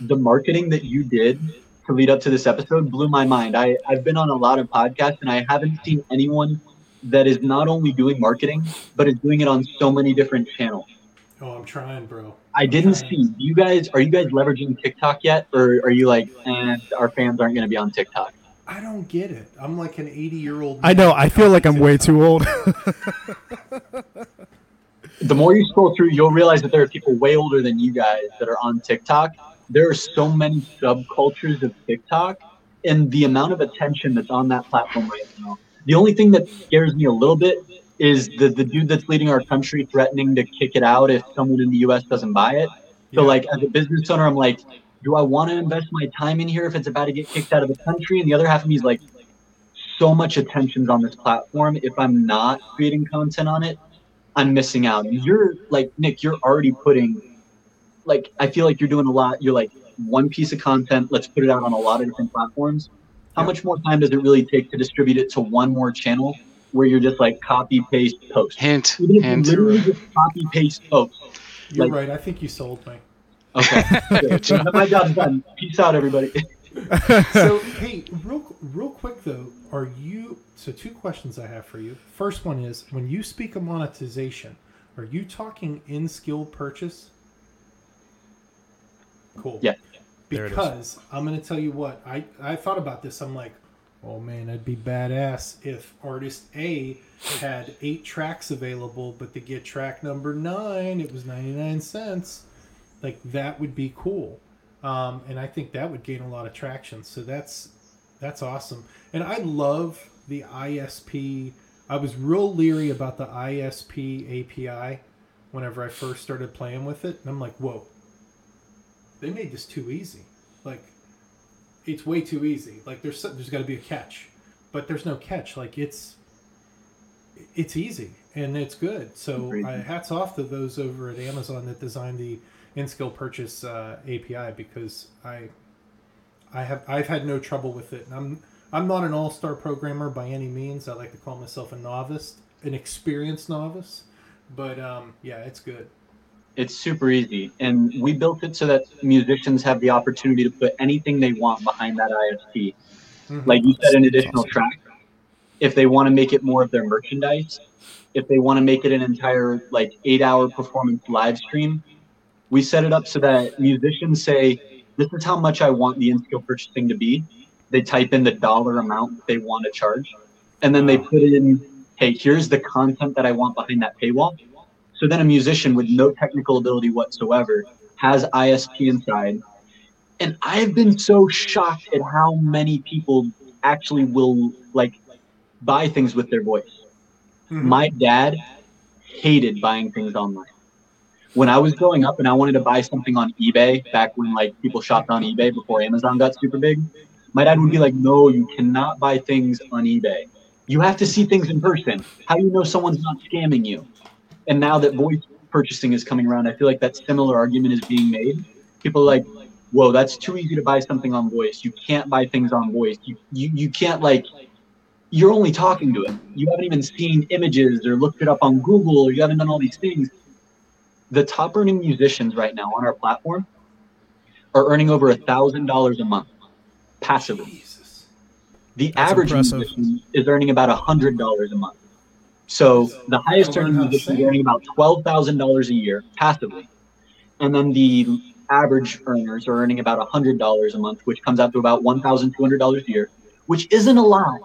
the marketing that you did to lead up to this episode blew my mind. I, I've been on a lot of podcasts and I haven't seen anyone that is not only doing marketing, but is doing it on so many different channels. Oh, I'm trying, bro. I didn't see you guys. Are you guys leveraging TikTok yet, or are you like, and eh, our fans aren't going to be on TikTok? I don't get it. I'm like an 80 year old. I know. I feel like I'm way too old. the more you scroll through, you'll realize that there are people way older than you guys that are on TikTok. There are so many subcultures of TikTok, and the amount of attention that's on that platform right now. The only thing that scares me a little bit is the, the dude that's leading our country threatening to kick it out if someone in the US doesn't buy it. So, yeah. like, as a business owner, I'm like, do I want to invest my time in here if it's about to get kicked out of the country? And the other half of me is like, so much attention's on this platform. If I'm not creating content on it, I'm missing out. And you're like Nick, you're already putting like I feel like you're doing a lot. You're like one piece of content, let's put it out on a lot of different platforms. How much more time does it really take to distribute it to one more channel where you're just like copy paste post? Hint. hint. Literally just copy paste post. You're like, right. I think you sold me. Okay. My job's done. Peace out, everybody. so hey, real real quick though, are you? So two questions I have for you. First one is when you speak of monetization, are you talking in skill purchase? Cool. Yeah. Because I'm going to tell you what I I thought about this. I'm like, oh man, that'd be badass if artist A had eight tracks available, but to get track number nine, it was 99 cents. Like that would be cool. Um, and I think that would gain a lot of traction. So that's that's awesome. And I love the ISP. I was real leery about the ISP API whenever I first started playing with it, and I'm like, whoa, they made this too easy. Like, it's way too easy. Like, there's there's got to be a catch, but there's no catch. Like, it's it's easy and it's good. So, I, hats off to those over at Amazon that designed the in-skill purchase uh, API because I I have I've had no trouble with it. And I'm I'm not an all-star programmer by any means. I like to call myself a novice, an experienced novice. But um, yeah, it's good. It's super easy, and we built it so that musicians have the opportunity to put anything they want behind that ISP. Mm-hmm. Like you said, an additional track. If they want to make it more of their merchandise, if they want to make it an entire like eight-hour performance live stream, we set it up so that musicians say, "This is how much I want the in-skill purchasing to be." They type in the dollar amount they want to charge, and then they put in, "Hey, here's the content that I want behind that paywall." So then a musician with no technical ability whatsoever has ISP inside, and I've been so shocked at how many people actually will like buy things with their voice. Mm-hmm. My dad hated buying things online. When I was growing up and I wanted to buy something on eBay, back when like people shopped on eBay before Amazon got super big, my dad would be like, "No, you cannot buy things on eBay. You have to see things in person. How do you know someone's not scamming you?" And now that voice purchasing is coming around, I feel like that similar argument is being made. People like, "Whoa, that's too easy to buy something on voice. You can't buy things on voice. You you, you can't like." You're only talking to it. You haven't even seen images or looked it up on Google or you haven't done all these things the top earning musicians right now on our platform are earning over a thousand dollars a month passively. Jesus. The That's average impressive. musician is earning about a hundred dollars a month. So the highest earning musician is earning about twelve thousand dollars a year passively, and then the average earners are earning about a hundred dollars a month, which comes out to about one thousand two hundred dollars a year, which isn't a lot.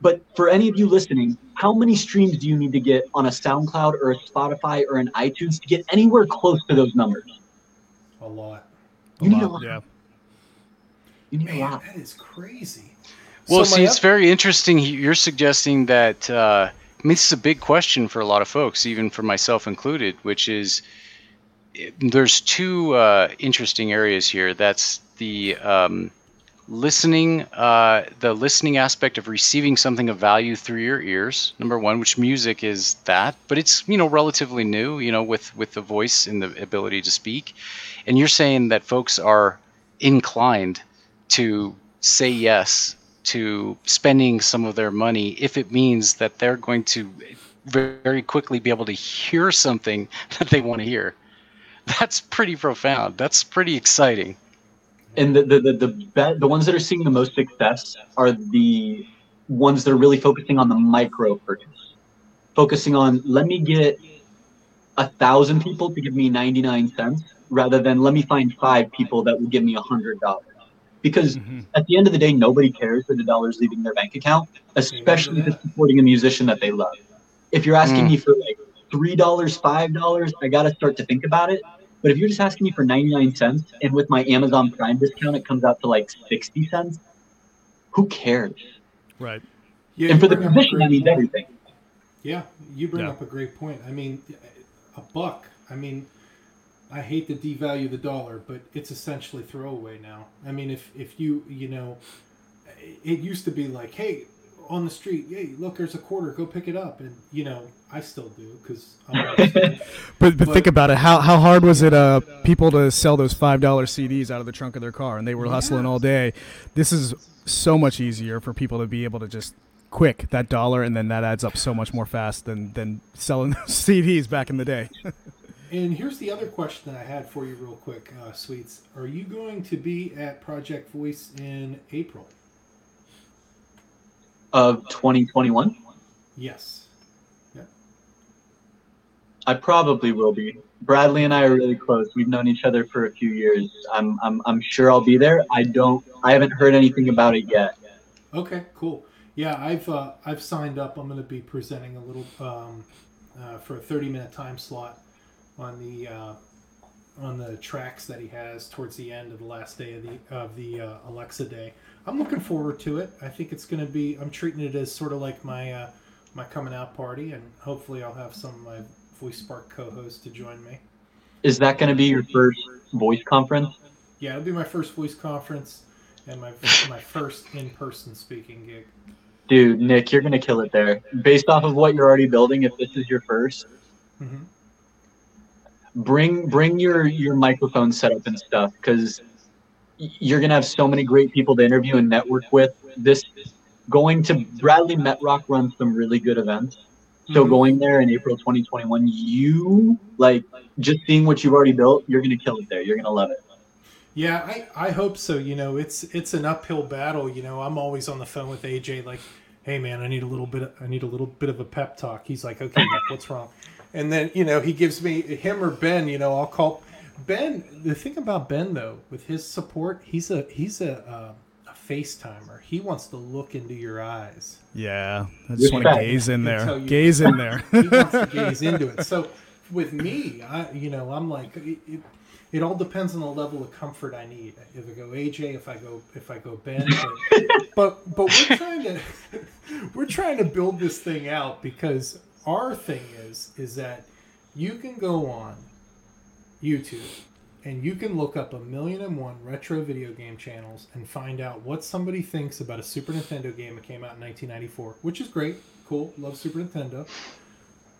But for any of you listening, how many streams do you need to get on a SoundCloud or a Spotify or an iTunes to get anywhere close to those numbers? A lot. You a need lot. a lot. Yeah. You need Man, a lot. That is crazy. Well, so see, it's very interesting. You're suggesting that. Uh, I mean, this is a big question for a lot of folks, even for myself included, which is there's two uh, interesting areas here. That's the um, listening uh, the listening aspect of receiving something of value through your ears number one which music is that but it's you know relatively new you know with with the voice and the ability to speak. And you're saying that folks are inclined to say yes to spending some of their money if it means that they're going to very quickly be able to hear something that they want to hear. That's pretty profound. That's pretty exciting and the the the the, be- the ones that are seeing the most success are the ones that are really focusing on the micro purchase, focusing on let me get a thousand people to give me 99 cents rather than let me find five people that will give me a hundred dollars because mm-hmm. at the end of the day nobody cares that the dollar's leaving their bank account especially if it's supporting a musician that they love if you're asking mm. me for like three dollars five dollars i gotta start to think about it but if you're just asking me for 99 cents and with my Amazon Prime discount, it comes out to like 60 cents, who cares? Right. Yeah, and for the musician, that means everything. Yeah, you bring yeah. up a great point. I mean, a buck. I mean, I hate to devalue the dollar, but it's essentially throwaway now. I mean, if if you you know, it used to be like, hey, on the street, hey, look, there's a quarter, go pick it up, and you know, I still do because. but, but, but think about it. How how hard was it, uh, people to sell those five dollar CDs out of the trunk of their car, and they were hustling all day. This is so much easier for people to be able to just quick that dollar, and then that adds up so much more fast than than selling those CDs back in the day. and here's the other question that I had for you, real quick, uh, sweets. Are you going to be at Project Voice in April? Of 2021? Yes. Yeah. I probably will be. Bradley and I are really close. We've known each other for a few years. I'm, I'm, I'm sure I'll be there. I don't. I haven't heard anything about it yet. Okay, cool. Yeah, I've uh, I've signed up. I'm going to be presenting a little um, uh, for a 30 minute time slot on the uh, on the tracks that he has towards the end of the last day of the of the uh, Alexa day. I'm looking forward to it. I think it's going to be. I'm treating it as sort of like my uh, my coming out party, and hopefully I'll have some of my Voice Spark co-hosts to join me. Is that going to be your first voice conference? Yeah, it'll be my first voice conference and my my first in-person speaking gig. Dude, Nick, you're gonna kill it there. Based off of what you're already building, if this is your 1st mm-hmm. bring bring your your microphone setup and stuff because you're gonna have so many great people to interview and network with. This going to Bradley Metrock runs some really good events. So mm-hmm. going there in April 2021, you like just seeing what you've already built, you're gonna kill it there. You're gonna love it. Yeah, I, I hope so. You know, it's it's an uphill battle. You know, I'm always on the phone with AJ, like, hey man, I need a little bit of, I need a little bit of a pep talk. He's like, okay, Nick, what's wrong? And then you know he gives me him or Ben. You know, I'll call Ben, the thing about Ben though, with his support, he's a he's a uh, a FaceTimer. He wants to look into your eyes. Yeah, I just want to gaze in there. Gaze in there. he wants to gaze into it. So with me, I you know I'm like it, it, it, all depends on the level of comfort I need. If I go AJ, if I go if I go Ben, but but, but we're trying to we're trying to build this thing out because our thing is is that you can go on YouTube and you can look up a million and one retro video game channels and find out what somebody thinks about a Super Nintendo game that came out in 1994, which is great, cool, love Super Nintendo.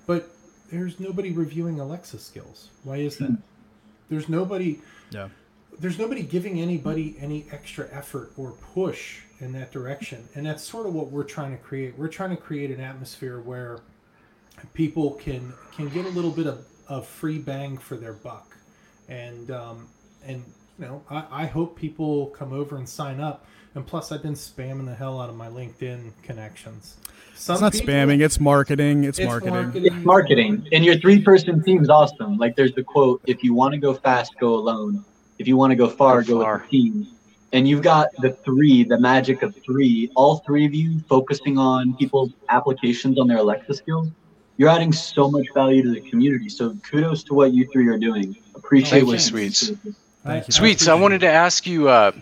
But there's nobody reviewing Alexa skills. Why is that? There's nobody Yeah. there's nobody giving anybody any extra effort or push in that direction and that's sort of what we're trying to create we're trying to create an atmosphere where people can can get a little bit of, of free bang for their buck and um, and you know I, I hope people come over and sign up and plus i've been spamming the hell out of my linkedin connections Some It's not people- spamming. It's marketing. It's, It's marketing. marketing. It's marketing, and your three-person team is awesome. Like there's the quote: "If you want to go fast, go alone. If you want to go far, Go go, far. with a team." And you've got the three, the magic of three. All three of you focusing on people's applications on their Alexa skills. You're adding so much value to the community. So kudos to what you three are doing. Appreciate Thank what you, Sweets. Thank you. Sweets, I wanted to ask you uh,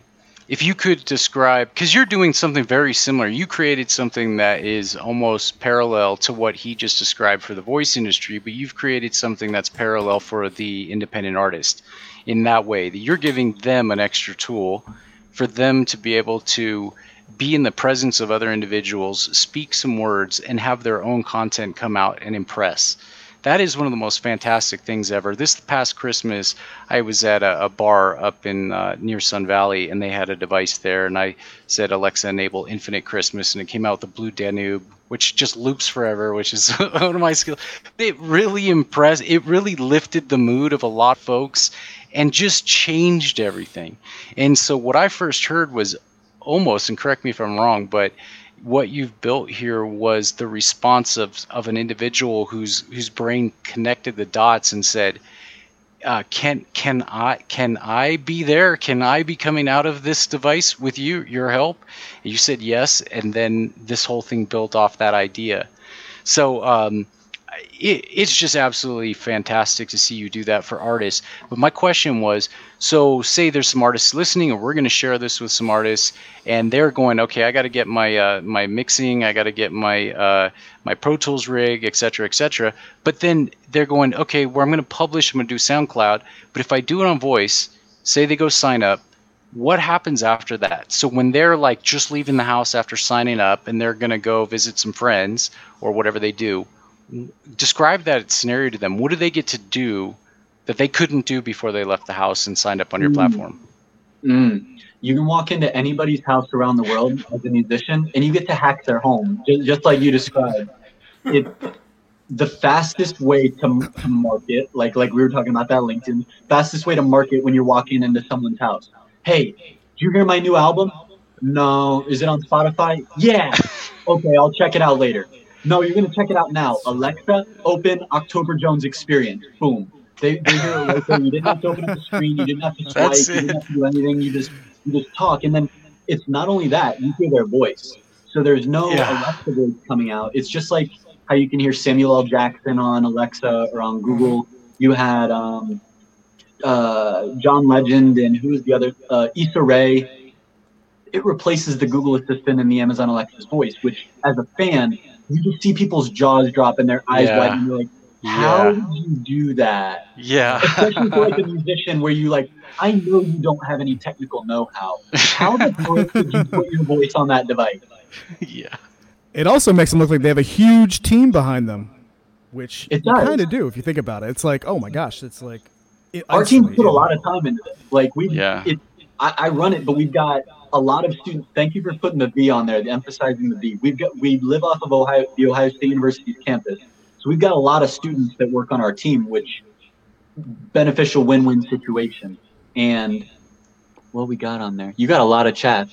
if you could describe, because you're doing something very similar. You created something that is almost parallel to what he just described for the voice industry, but you've created something that's parallel for the independent artist in that way that you're giving them an extra tool for them to be able to be in the presence of other individuals, speak some words, and have their own content come out and impress that is one of the most fantastic things ever. This past Christmas, I was at a, a bar up in uh, near Sun Valley, and they had a device there, and I said Alexa enable Infinite Christmas, and it came out with the Blue Danube, which just loops forever, which is one of my skills. It really impressed. It really lifted the mood of a lot of folks, and just changed everything. And so what I first heard was almost, and correct me if I'm wrong, but what you've built here was the response of, of an individual whose whose brain connected the dots and said, uh, "Can can I can I be there? Can I be coming out of this device with you, your help?" And you said yes, and then this whole thing built off that idea. So um, it, it's just absolutely fantastic to see you do that for artists. But my question was, so say there's some artists listening, and we're going to share this with some artists, and they're going, okay, I got to get my uh, my mixing, I got to get my uh, my Pro Tools rig, et cetera, et cetera. But then they're going, okay, well, I'm going to publish, I'm going to do SoundCloud, but if I do it on voice, say they go sign up, what happens after that? So when they're like just leaving the house after signing up, and they're going to go visit some friends or whatever they do, describe that scenario to them. What do they get to do that they couldn't do before they left the house and signed up on your Mm. platform? Mm. You can walk into anybody's house around the world as a musician, and you get to hack their home, just, just like you described. It, the fastest way to, to market, like like we were talking about that LinkedIn, fastest way to market when you're walking into someone's house. Hey, do you hear my new album? No. Is it on Spotify? Yeah. Okay, I'll check it out later. No, you're gonna check it out now. Alexa, open October Jones Experience. Boom. They, they hear it right there. You didn't have to open up the screen. You didn't have to swipe. You didn't have to do anything. You just you just talk, and then it's not only that you hear their voice. So there's no Yeah. Alexa voice coming out. It's just like how you can hear Samuel L. Jackson on Alexa or on Google. You had um, uh, John Legend and who was the other? Uh, Issa Rae. It replaces the Google Assistant and the Amazon Alexa's voice, which as a fan, you just see people's jaws drop and their eyes Yeah. widen. And you're like, how Yeah. did you do that? Yeah. Especially for like a musician where you like, I know you don't have any technical know-how. How the frick did you put your voice on that device? yeah. It also makes them look like they have a huge team behind them, which It kind of do if you think about it. It's like, oh my gosh, it's like it Our team put a lot of time into this. Like we, Yeah. it, I, I run it, but we've got a lot of students. Thank you for putting the V on there, the emphasizing the V. We've got we live off of Ohio, the Ohio State University's campus, so we've got a lot of students that work on our team, which beneficial win-win situation. And what we got on there? You got a lot of chat.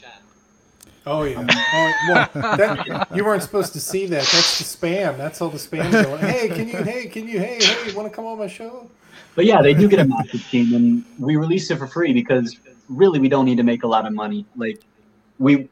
Oh yeah. Oh, well, that, you weren't supposed to see that. That's the spam. That's all the spam going. Hey, can you? Hey, can you? Hey, hey, want to come on my show? But yeah, they do get a massive team, and we release it for free because really we don't need to make a lot of money. Like we,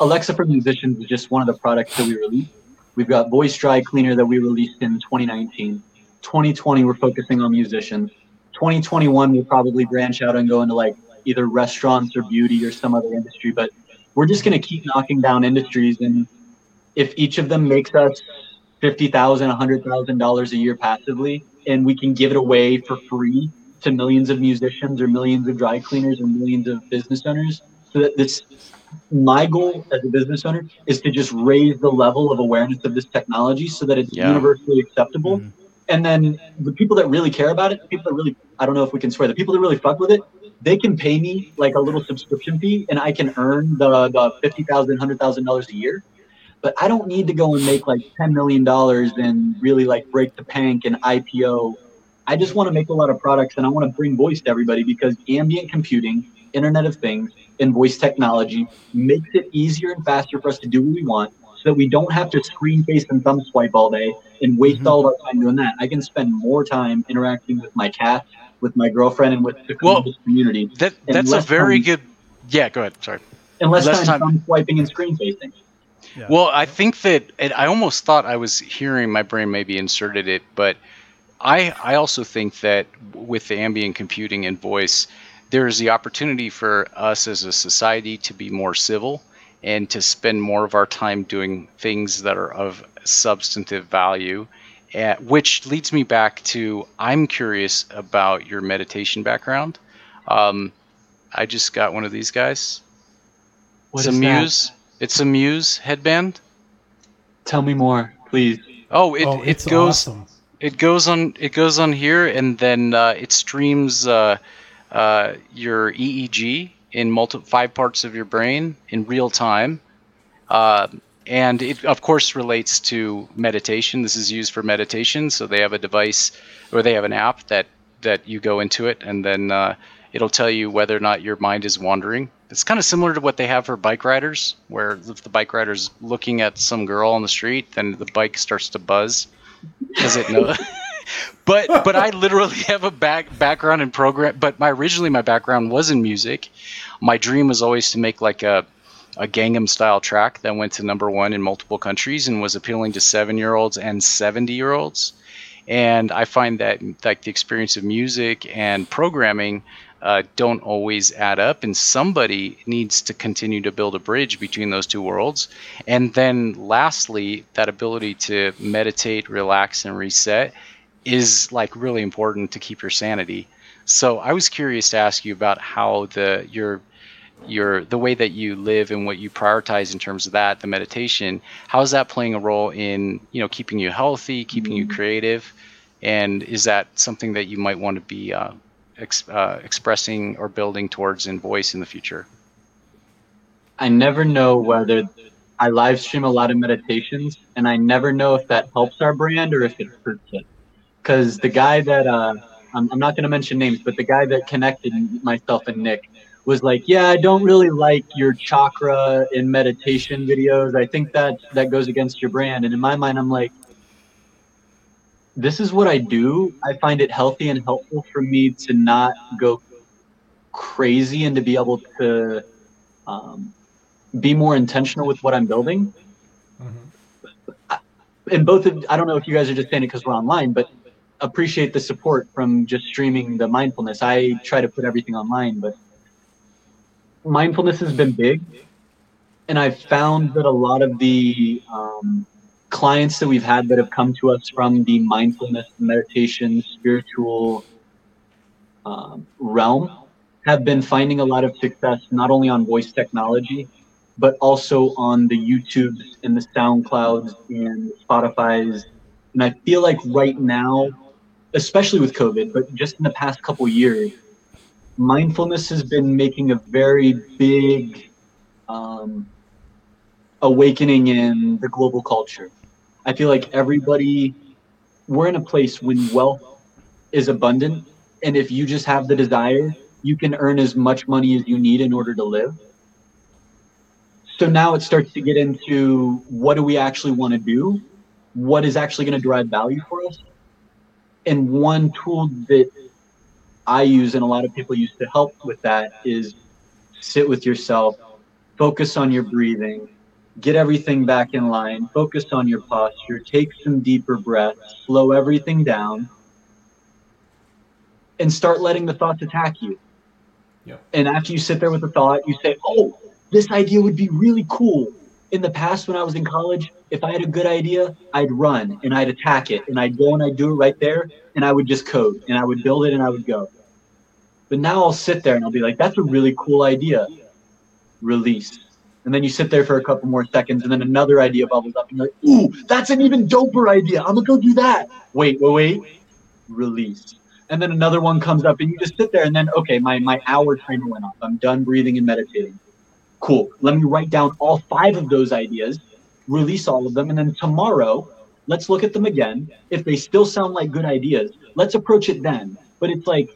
Alexa for Musicians is just one of the products that we release. We've got Voice Dry Cleaner that we released in 2019. 2020 we're focusing on musicians. 2021 we'll probably branch out and go into like either restaurants or beauty or some other industry. But we're just gonna keep knocking down industries, and if each of them makes us fifty thousand, a hundred thousand dollars a year passively, and we can give it away for free to millions of musicians or millions of dry cleaners or millions of business owners. So that this, my goal as a business owner is to just raise the level of awareness of this technology so that it's Yeah. universally acceptable. Mhm. And then the people that really care about it, the people that really, I don't know if we can swear, the people that really fuck with it, they can pay me like a little subscription fee and I can earn the, the $50,000, $100,000 a year. But I don't need to go and make like $10 million and really like break the bank and IPO. I just want to make a lot of products and I want to bring voice to everybody because ambient computing, Internet of Things, and voice technology makes it easier and faster for us to do what we want so that we don't have to screen face and thumb swipe all day and waste Mhm. all of our time doing that. I can spend more time interacting with my cat, with my girlfriend, and with the Well, community. That that's a very time- good. Yeah, go ahead. Sorry. And less, less time, time- thumb swiping and screen facing. Yeah. Well, I think that and I almost thought I was hearing my brain maybe inserted it, but I I also think that with the ambient computing and voice, there is the opportunity for us as a society to be more civil and to spend more of our time doing things that are of substantive value. Uh, which leads me back to I'm curious about your meditation background. Um, I just got one of these guys. What it's a is that? Muse. It's a Muse headband. Tell me more, please. Oh, it, oh, it it's goes awesome. It goes on it goes on here, and then uh, it streams uh, uh, your EEG in multi five parts of your brain in real time, uh, and it of course relates to meditation. This is used for meditation, so they have a device or they have an app that that you go into it, and then uh, it'll tell you whether or not your mind is wandering. It's kind of similar to what they have for bike riders, where if the bike rider's looking at some girl on the street, then the bike starts to buzz because it knows. but but I literally have a back background in program. But my originally my background was in music. My dream was always to make like a a Gangnam style track that went to number one in multiple countries and was appealing to seven year olds and seventy year olds. And I find that like the experience of music and programming uh, don't always add up, and somebody needs to continue to build a bridge between those two worlds. And then, lastly, that ability to meditate, relax, and reset is like really important to keep your sanity. So, I was curious to ask you about how the your your the way that you live and what you prioritize in terms of that, the meditation. How is that playing a role in you know keeping you healthy, keeping you creative, and is that something that you might want to be uh, ex- uh, expressing or building towards in voice in the future? I never know whether I live stream a lot of meditations, and I never know if that helps our brand or if it hurts it. Because the guy that uh, I'm, I'm not going to mention names, but the guy that connected myself and Nick was like, "Yeah, I don't really like your chakra and meditation videos. I think that that goes against your brand." And in my mind, I'm like, "This is what I do. I find it healthy and helpful for me to not go crazy and to be able to." Um, be more intentional with what I'm building. Mhm. And both of, I don't know if you guys are just saying it because we're online, but appreciate the support from just streaming the mindfulness. I try to put everything online, but mindfulness has been big. And I've found that a lot of the um, clients that we've had that have come to us from the mindfulness, meditation, spiritual um, realm have been finding a lot of success not only on voice technology, but also on the YouTubes and the SoundClouds and Spotify's. And I feel like right now, especially with COVID, but just in the past couple years, mindfulness has been making a very big um, awakening in the global culture. I feel like everybody, we're in a place when wealth is abundant. And if you just have the desire, you can earn as much money as you need in order to live. So now it starts to get into what do we actually want to do? What is actually going to drive value for us? And one tool that I use and a lot of people use to help with that is sit with yourself, focus on your breathing, get everything back in line, focus on your posture, take some deeper breaths, slow everything down, and start letting the thoughts attack you. Yep. And after you sit there with the thought, you say, Oh, this idea would be really cool. in the past when I was in college, if I had a good idea, I'd run and I'd attack it and I'd go and I'd do it right there and I would just code and I would build it and I would go. But now I'll sit there and I'll be like, that's a really cool idea. Release. And then you sit there for a couple more seconds and then another idea bubbles up and you're like, ooh, that's an even doper idea. I'm gonna go do that. Wait, wait, wait. Release. And then another one comes up and you just sit there and then, okay, my, my hour timer went off. I'm done breathing and meditating Cool. Let me write down all five of those ideas, release all of them, and then tomorrow, let's look at them again. If they still sound like good ideas, let's approach it then. But it's like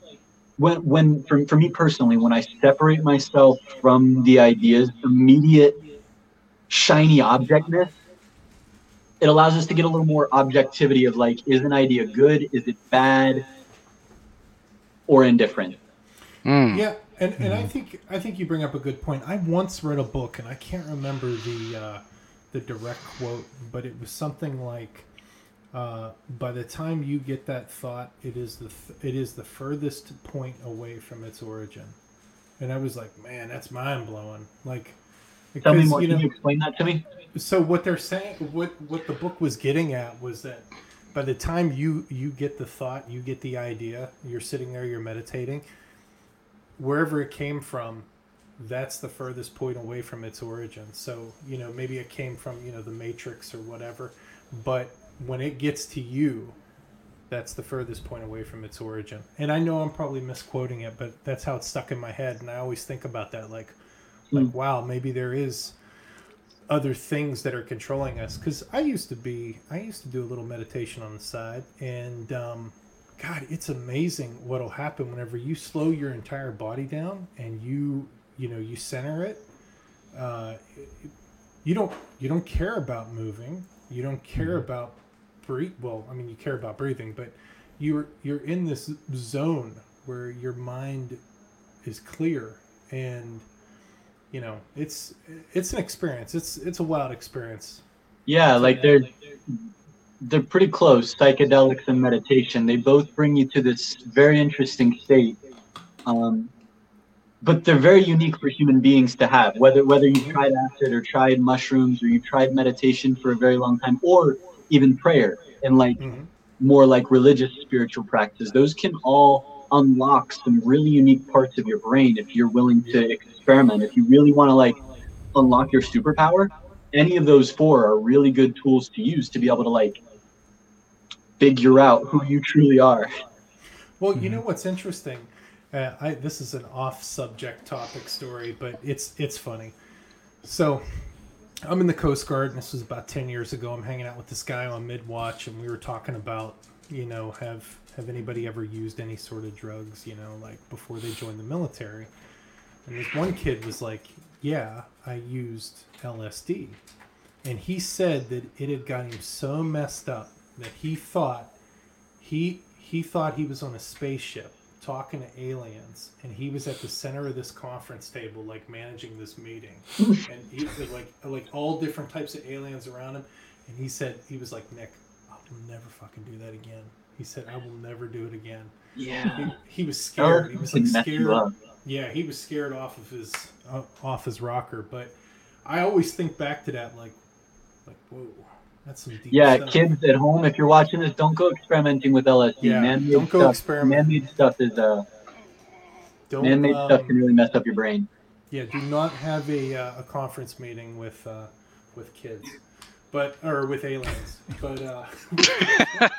when, when for, for me personally, when I separate myself from the ideas, immediate shiny objectness, it allows us to get a little more objectivity of like, is an idea good? Is it bad? Or indifferent? Mm. Yeah, and and I think I think you bring up a good point. I once read a book, and I can't remember the uh, the direct quote, but it was something like, uh, "By the time you get that thought, it is the th- it is the furthest point away from its origin." And I was like, "Man, that's mind blowing!" Like, tell me more. You know, Can you explain that to me? So what they're saying, what what the book was getting at was that by the time you you get the thought, you get the idea, you're sitting there, you're meditating wherever it came from, that's the furthest point away from its origin. So, you know, maybe it came from, you know, the Matrix or whatever, but when it gets to you, that's the furthest point away from its origin. And I know I'm probably misquoting it, but that's how it's stuck in my head. And I always think about that like, mm. like, wow, maybe there is other things that are controlling us. Cause I used to be, I used to do a little meditation on the side and, um, God, it's amazing what'll happen whenever you slow your entire body down and you, you know, you center it. Uh, you don't, you don't care about moving. You don't care mm-hmm. about breathe. Well, I mean, you care about breathing, but you're you're in this zone where your mind is clear and you know it's it's an experience it's it's a wild experience yeah like they're they're pretty close. Psychedelics and meditation. They both bring you to this very interesting state. Um, but they're very unique for human beings to have. Whether whether you tried acid or tried mushrooms or you tried meditation for a very long time, or even prayer and like mm-hmm. more like religious spiritual practice, those can all unlock some really unique parts of your brain if you're willing to experiment. If you really want to like unlock your superpower, any of those four are really good tools to use to be able to like figure out who you truly are. Well, you know what's interesting? Uh, I, this is an off-subject topic story, but it's it's funny. So, I'm in the Coast Guard, and this was about ten years ago. I'm hanging out with this guy on mid-watch, and we were talking about, you know, have have anybody ever used any sort of drugs, you know, like before they joined the military? And this one kid was like, "Yeah, I used LSD," and he said that it had got him so messed up that he thought he he thought he was on a spaceship talking to aliens and he was at the center of this conference table like managing this meeting. And he like like all different types of aliens around him and he said he was like nick i will never fucking do that again. He said i will never do it again. Yeah. He, he was scared. He was like scared. yeah he was scared off of his uh, off his rocker but i always think back to that like like whoa that's some deep yeah, stuff. kids at home, if you're watching this, don't go experimenting with LSD. Yeah, man-made don't go stuff, experiment. Man-made stuff is uh, don't, man-made um, stuff can really mess up your brain. Yeah, do not have a, uh, a conference meeting with uh, with kids, but or with aliens. But uh,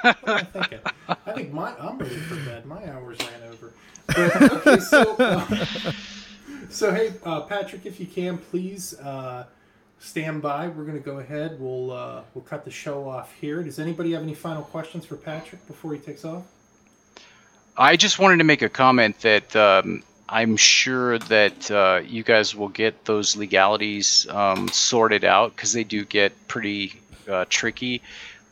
I, I think my I'm ready for bed. My hours ran over. But, okay, so uh, so hey, uh, Patrick, if you can, please. Stand by. We're going to go ahead. We'll uh, we'll cut the show off here. Does anybody have any final questions for Patrick before he takes off? I just wanted to make a comment that um, I'm sure that uh, you guys will get those legalities um, sorted out because they do get pretty uh, tricky.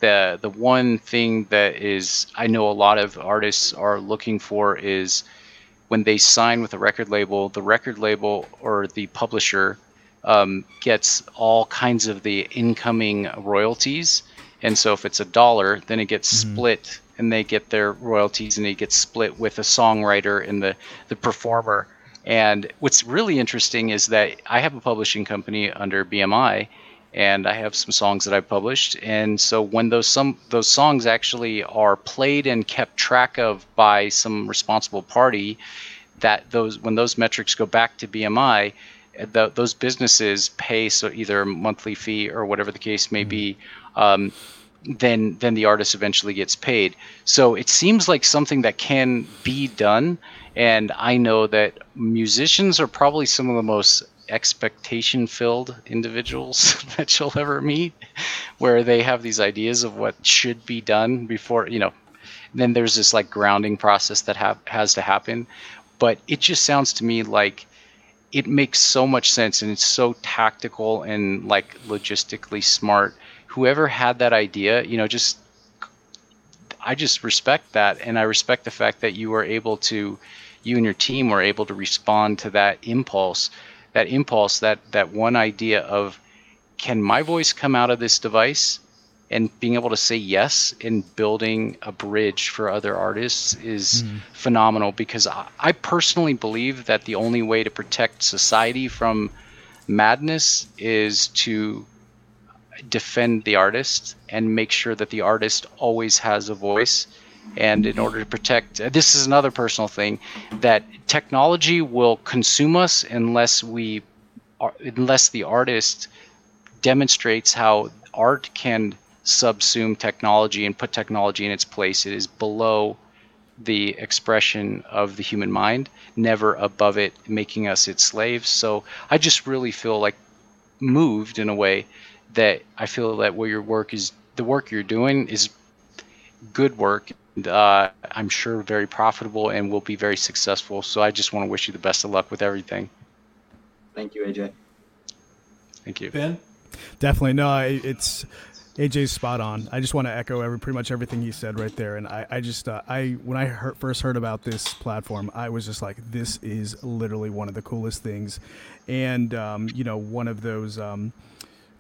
The the one thing that is I know a lot of artists are looking for is when they sign with a record label, the record label or the publisher um, gets all kinds of the incoming royalties. And so if it's a dollar, then it gets mm-hmm. split and they get their royalties and it gets split with the songwriter and the, the performer. And what's really interesting is that I have a publishing company under BMI and I have some songs that I've published. And so when those some those songs actually are played and kept track of by some responsible party, that those when those metrics go back to BMI, the, those businesses pay so either a monthly fee or whatever the case may be. Um, then then the artist eventually gets paid. So it seems like something that can be done. And I know that musicians are probably some of the most expectation filled individuals that you'll ever meet, where they have these ideas of what should be done before, you know, then there's this like grounding process that ha- has to happen. But it just sounds to me like it makes so much sense and it's so tactical and like logistically smart. Whoever had that idea, you know, just I just respect that and I respect the fact that you were able to you and your team were able to respond to that impulse that impulse, that that one idea of can my voice come out of this device and being able to say yes in building a bridge for other artists is mm. phenomenal because I, I, personally believe that the only way to protect society from madness is to defend the artist and make sure that the artist always has a voice and in order to protect this is another personal thing that technology will consume us unless we unless the artist demonstrates how art can subsume technology and put technology in its place it is below the expression of the human mind never above it making us its slaves so i just really feel like moved in a way that i feel that what your work is the work you're doing is good work uh, I'm sure very profitable and will be very successful. So I just want to wish you the best of luck with everything. Thank you, AJ. Thank you, Ben. Definitely no. It's AJ's spot on. I just want to echo every pretty much everything he said right there. And I, I just uh, I when I heard, first heard about this platform, I was just like, this is literally one of the coolest things, and um, you know, one of those um,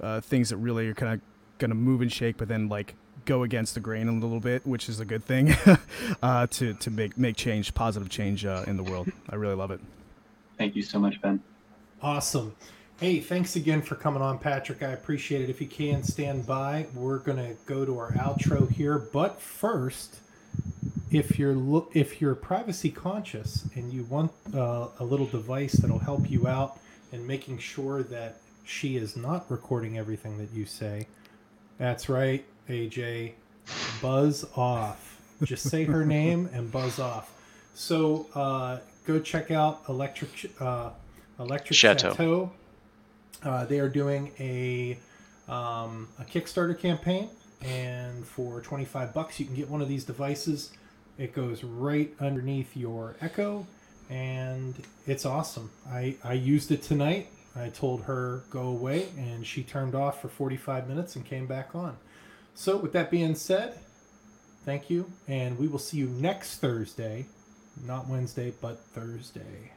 uh, things that really are kind of gonna move and shake, but then like go against the grain a little bit, which is a good thing uh, to to make make change, positive change uh, in the world. I really love it. Thank you so much, Ben. Awesome. Hey, thanks again for coming on, Patrick. I appreciate it. If you can stand by, we're gonna go to our outro here. But first, if you're lo- if you're privacy conscious and you want uh, a little device that'll help you out in making sure that she is not recording everything that you say, that's right. AJ, buzz off. Just say her name and buzz off. So uh, go check out Electric uh, Electric Chateau. Chateau. Uh, they are doing a um, a Kickstarter campaign, and for twenty five bucks, you can get one of these devices. It goes right underneath your Echo, and it's awesome. I I used it tonight. I told her go away, and she turned off for forty five minutes and came back on. So, with that being said, thank you, and we will see you next Thursday. Not Wednesday, but Thursday.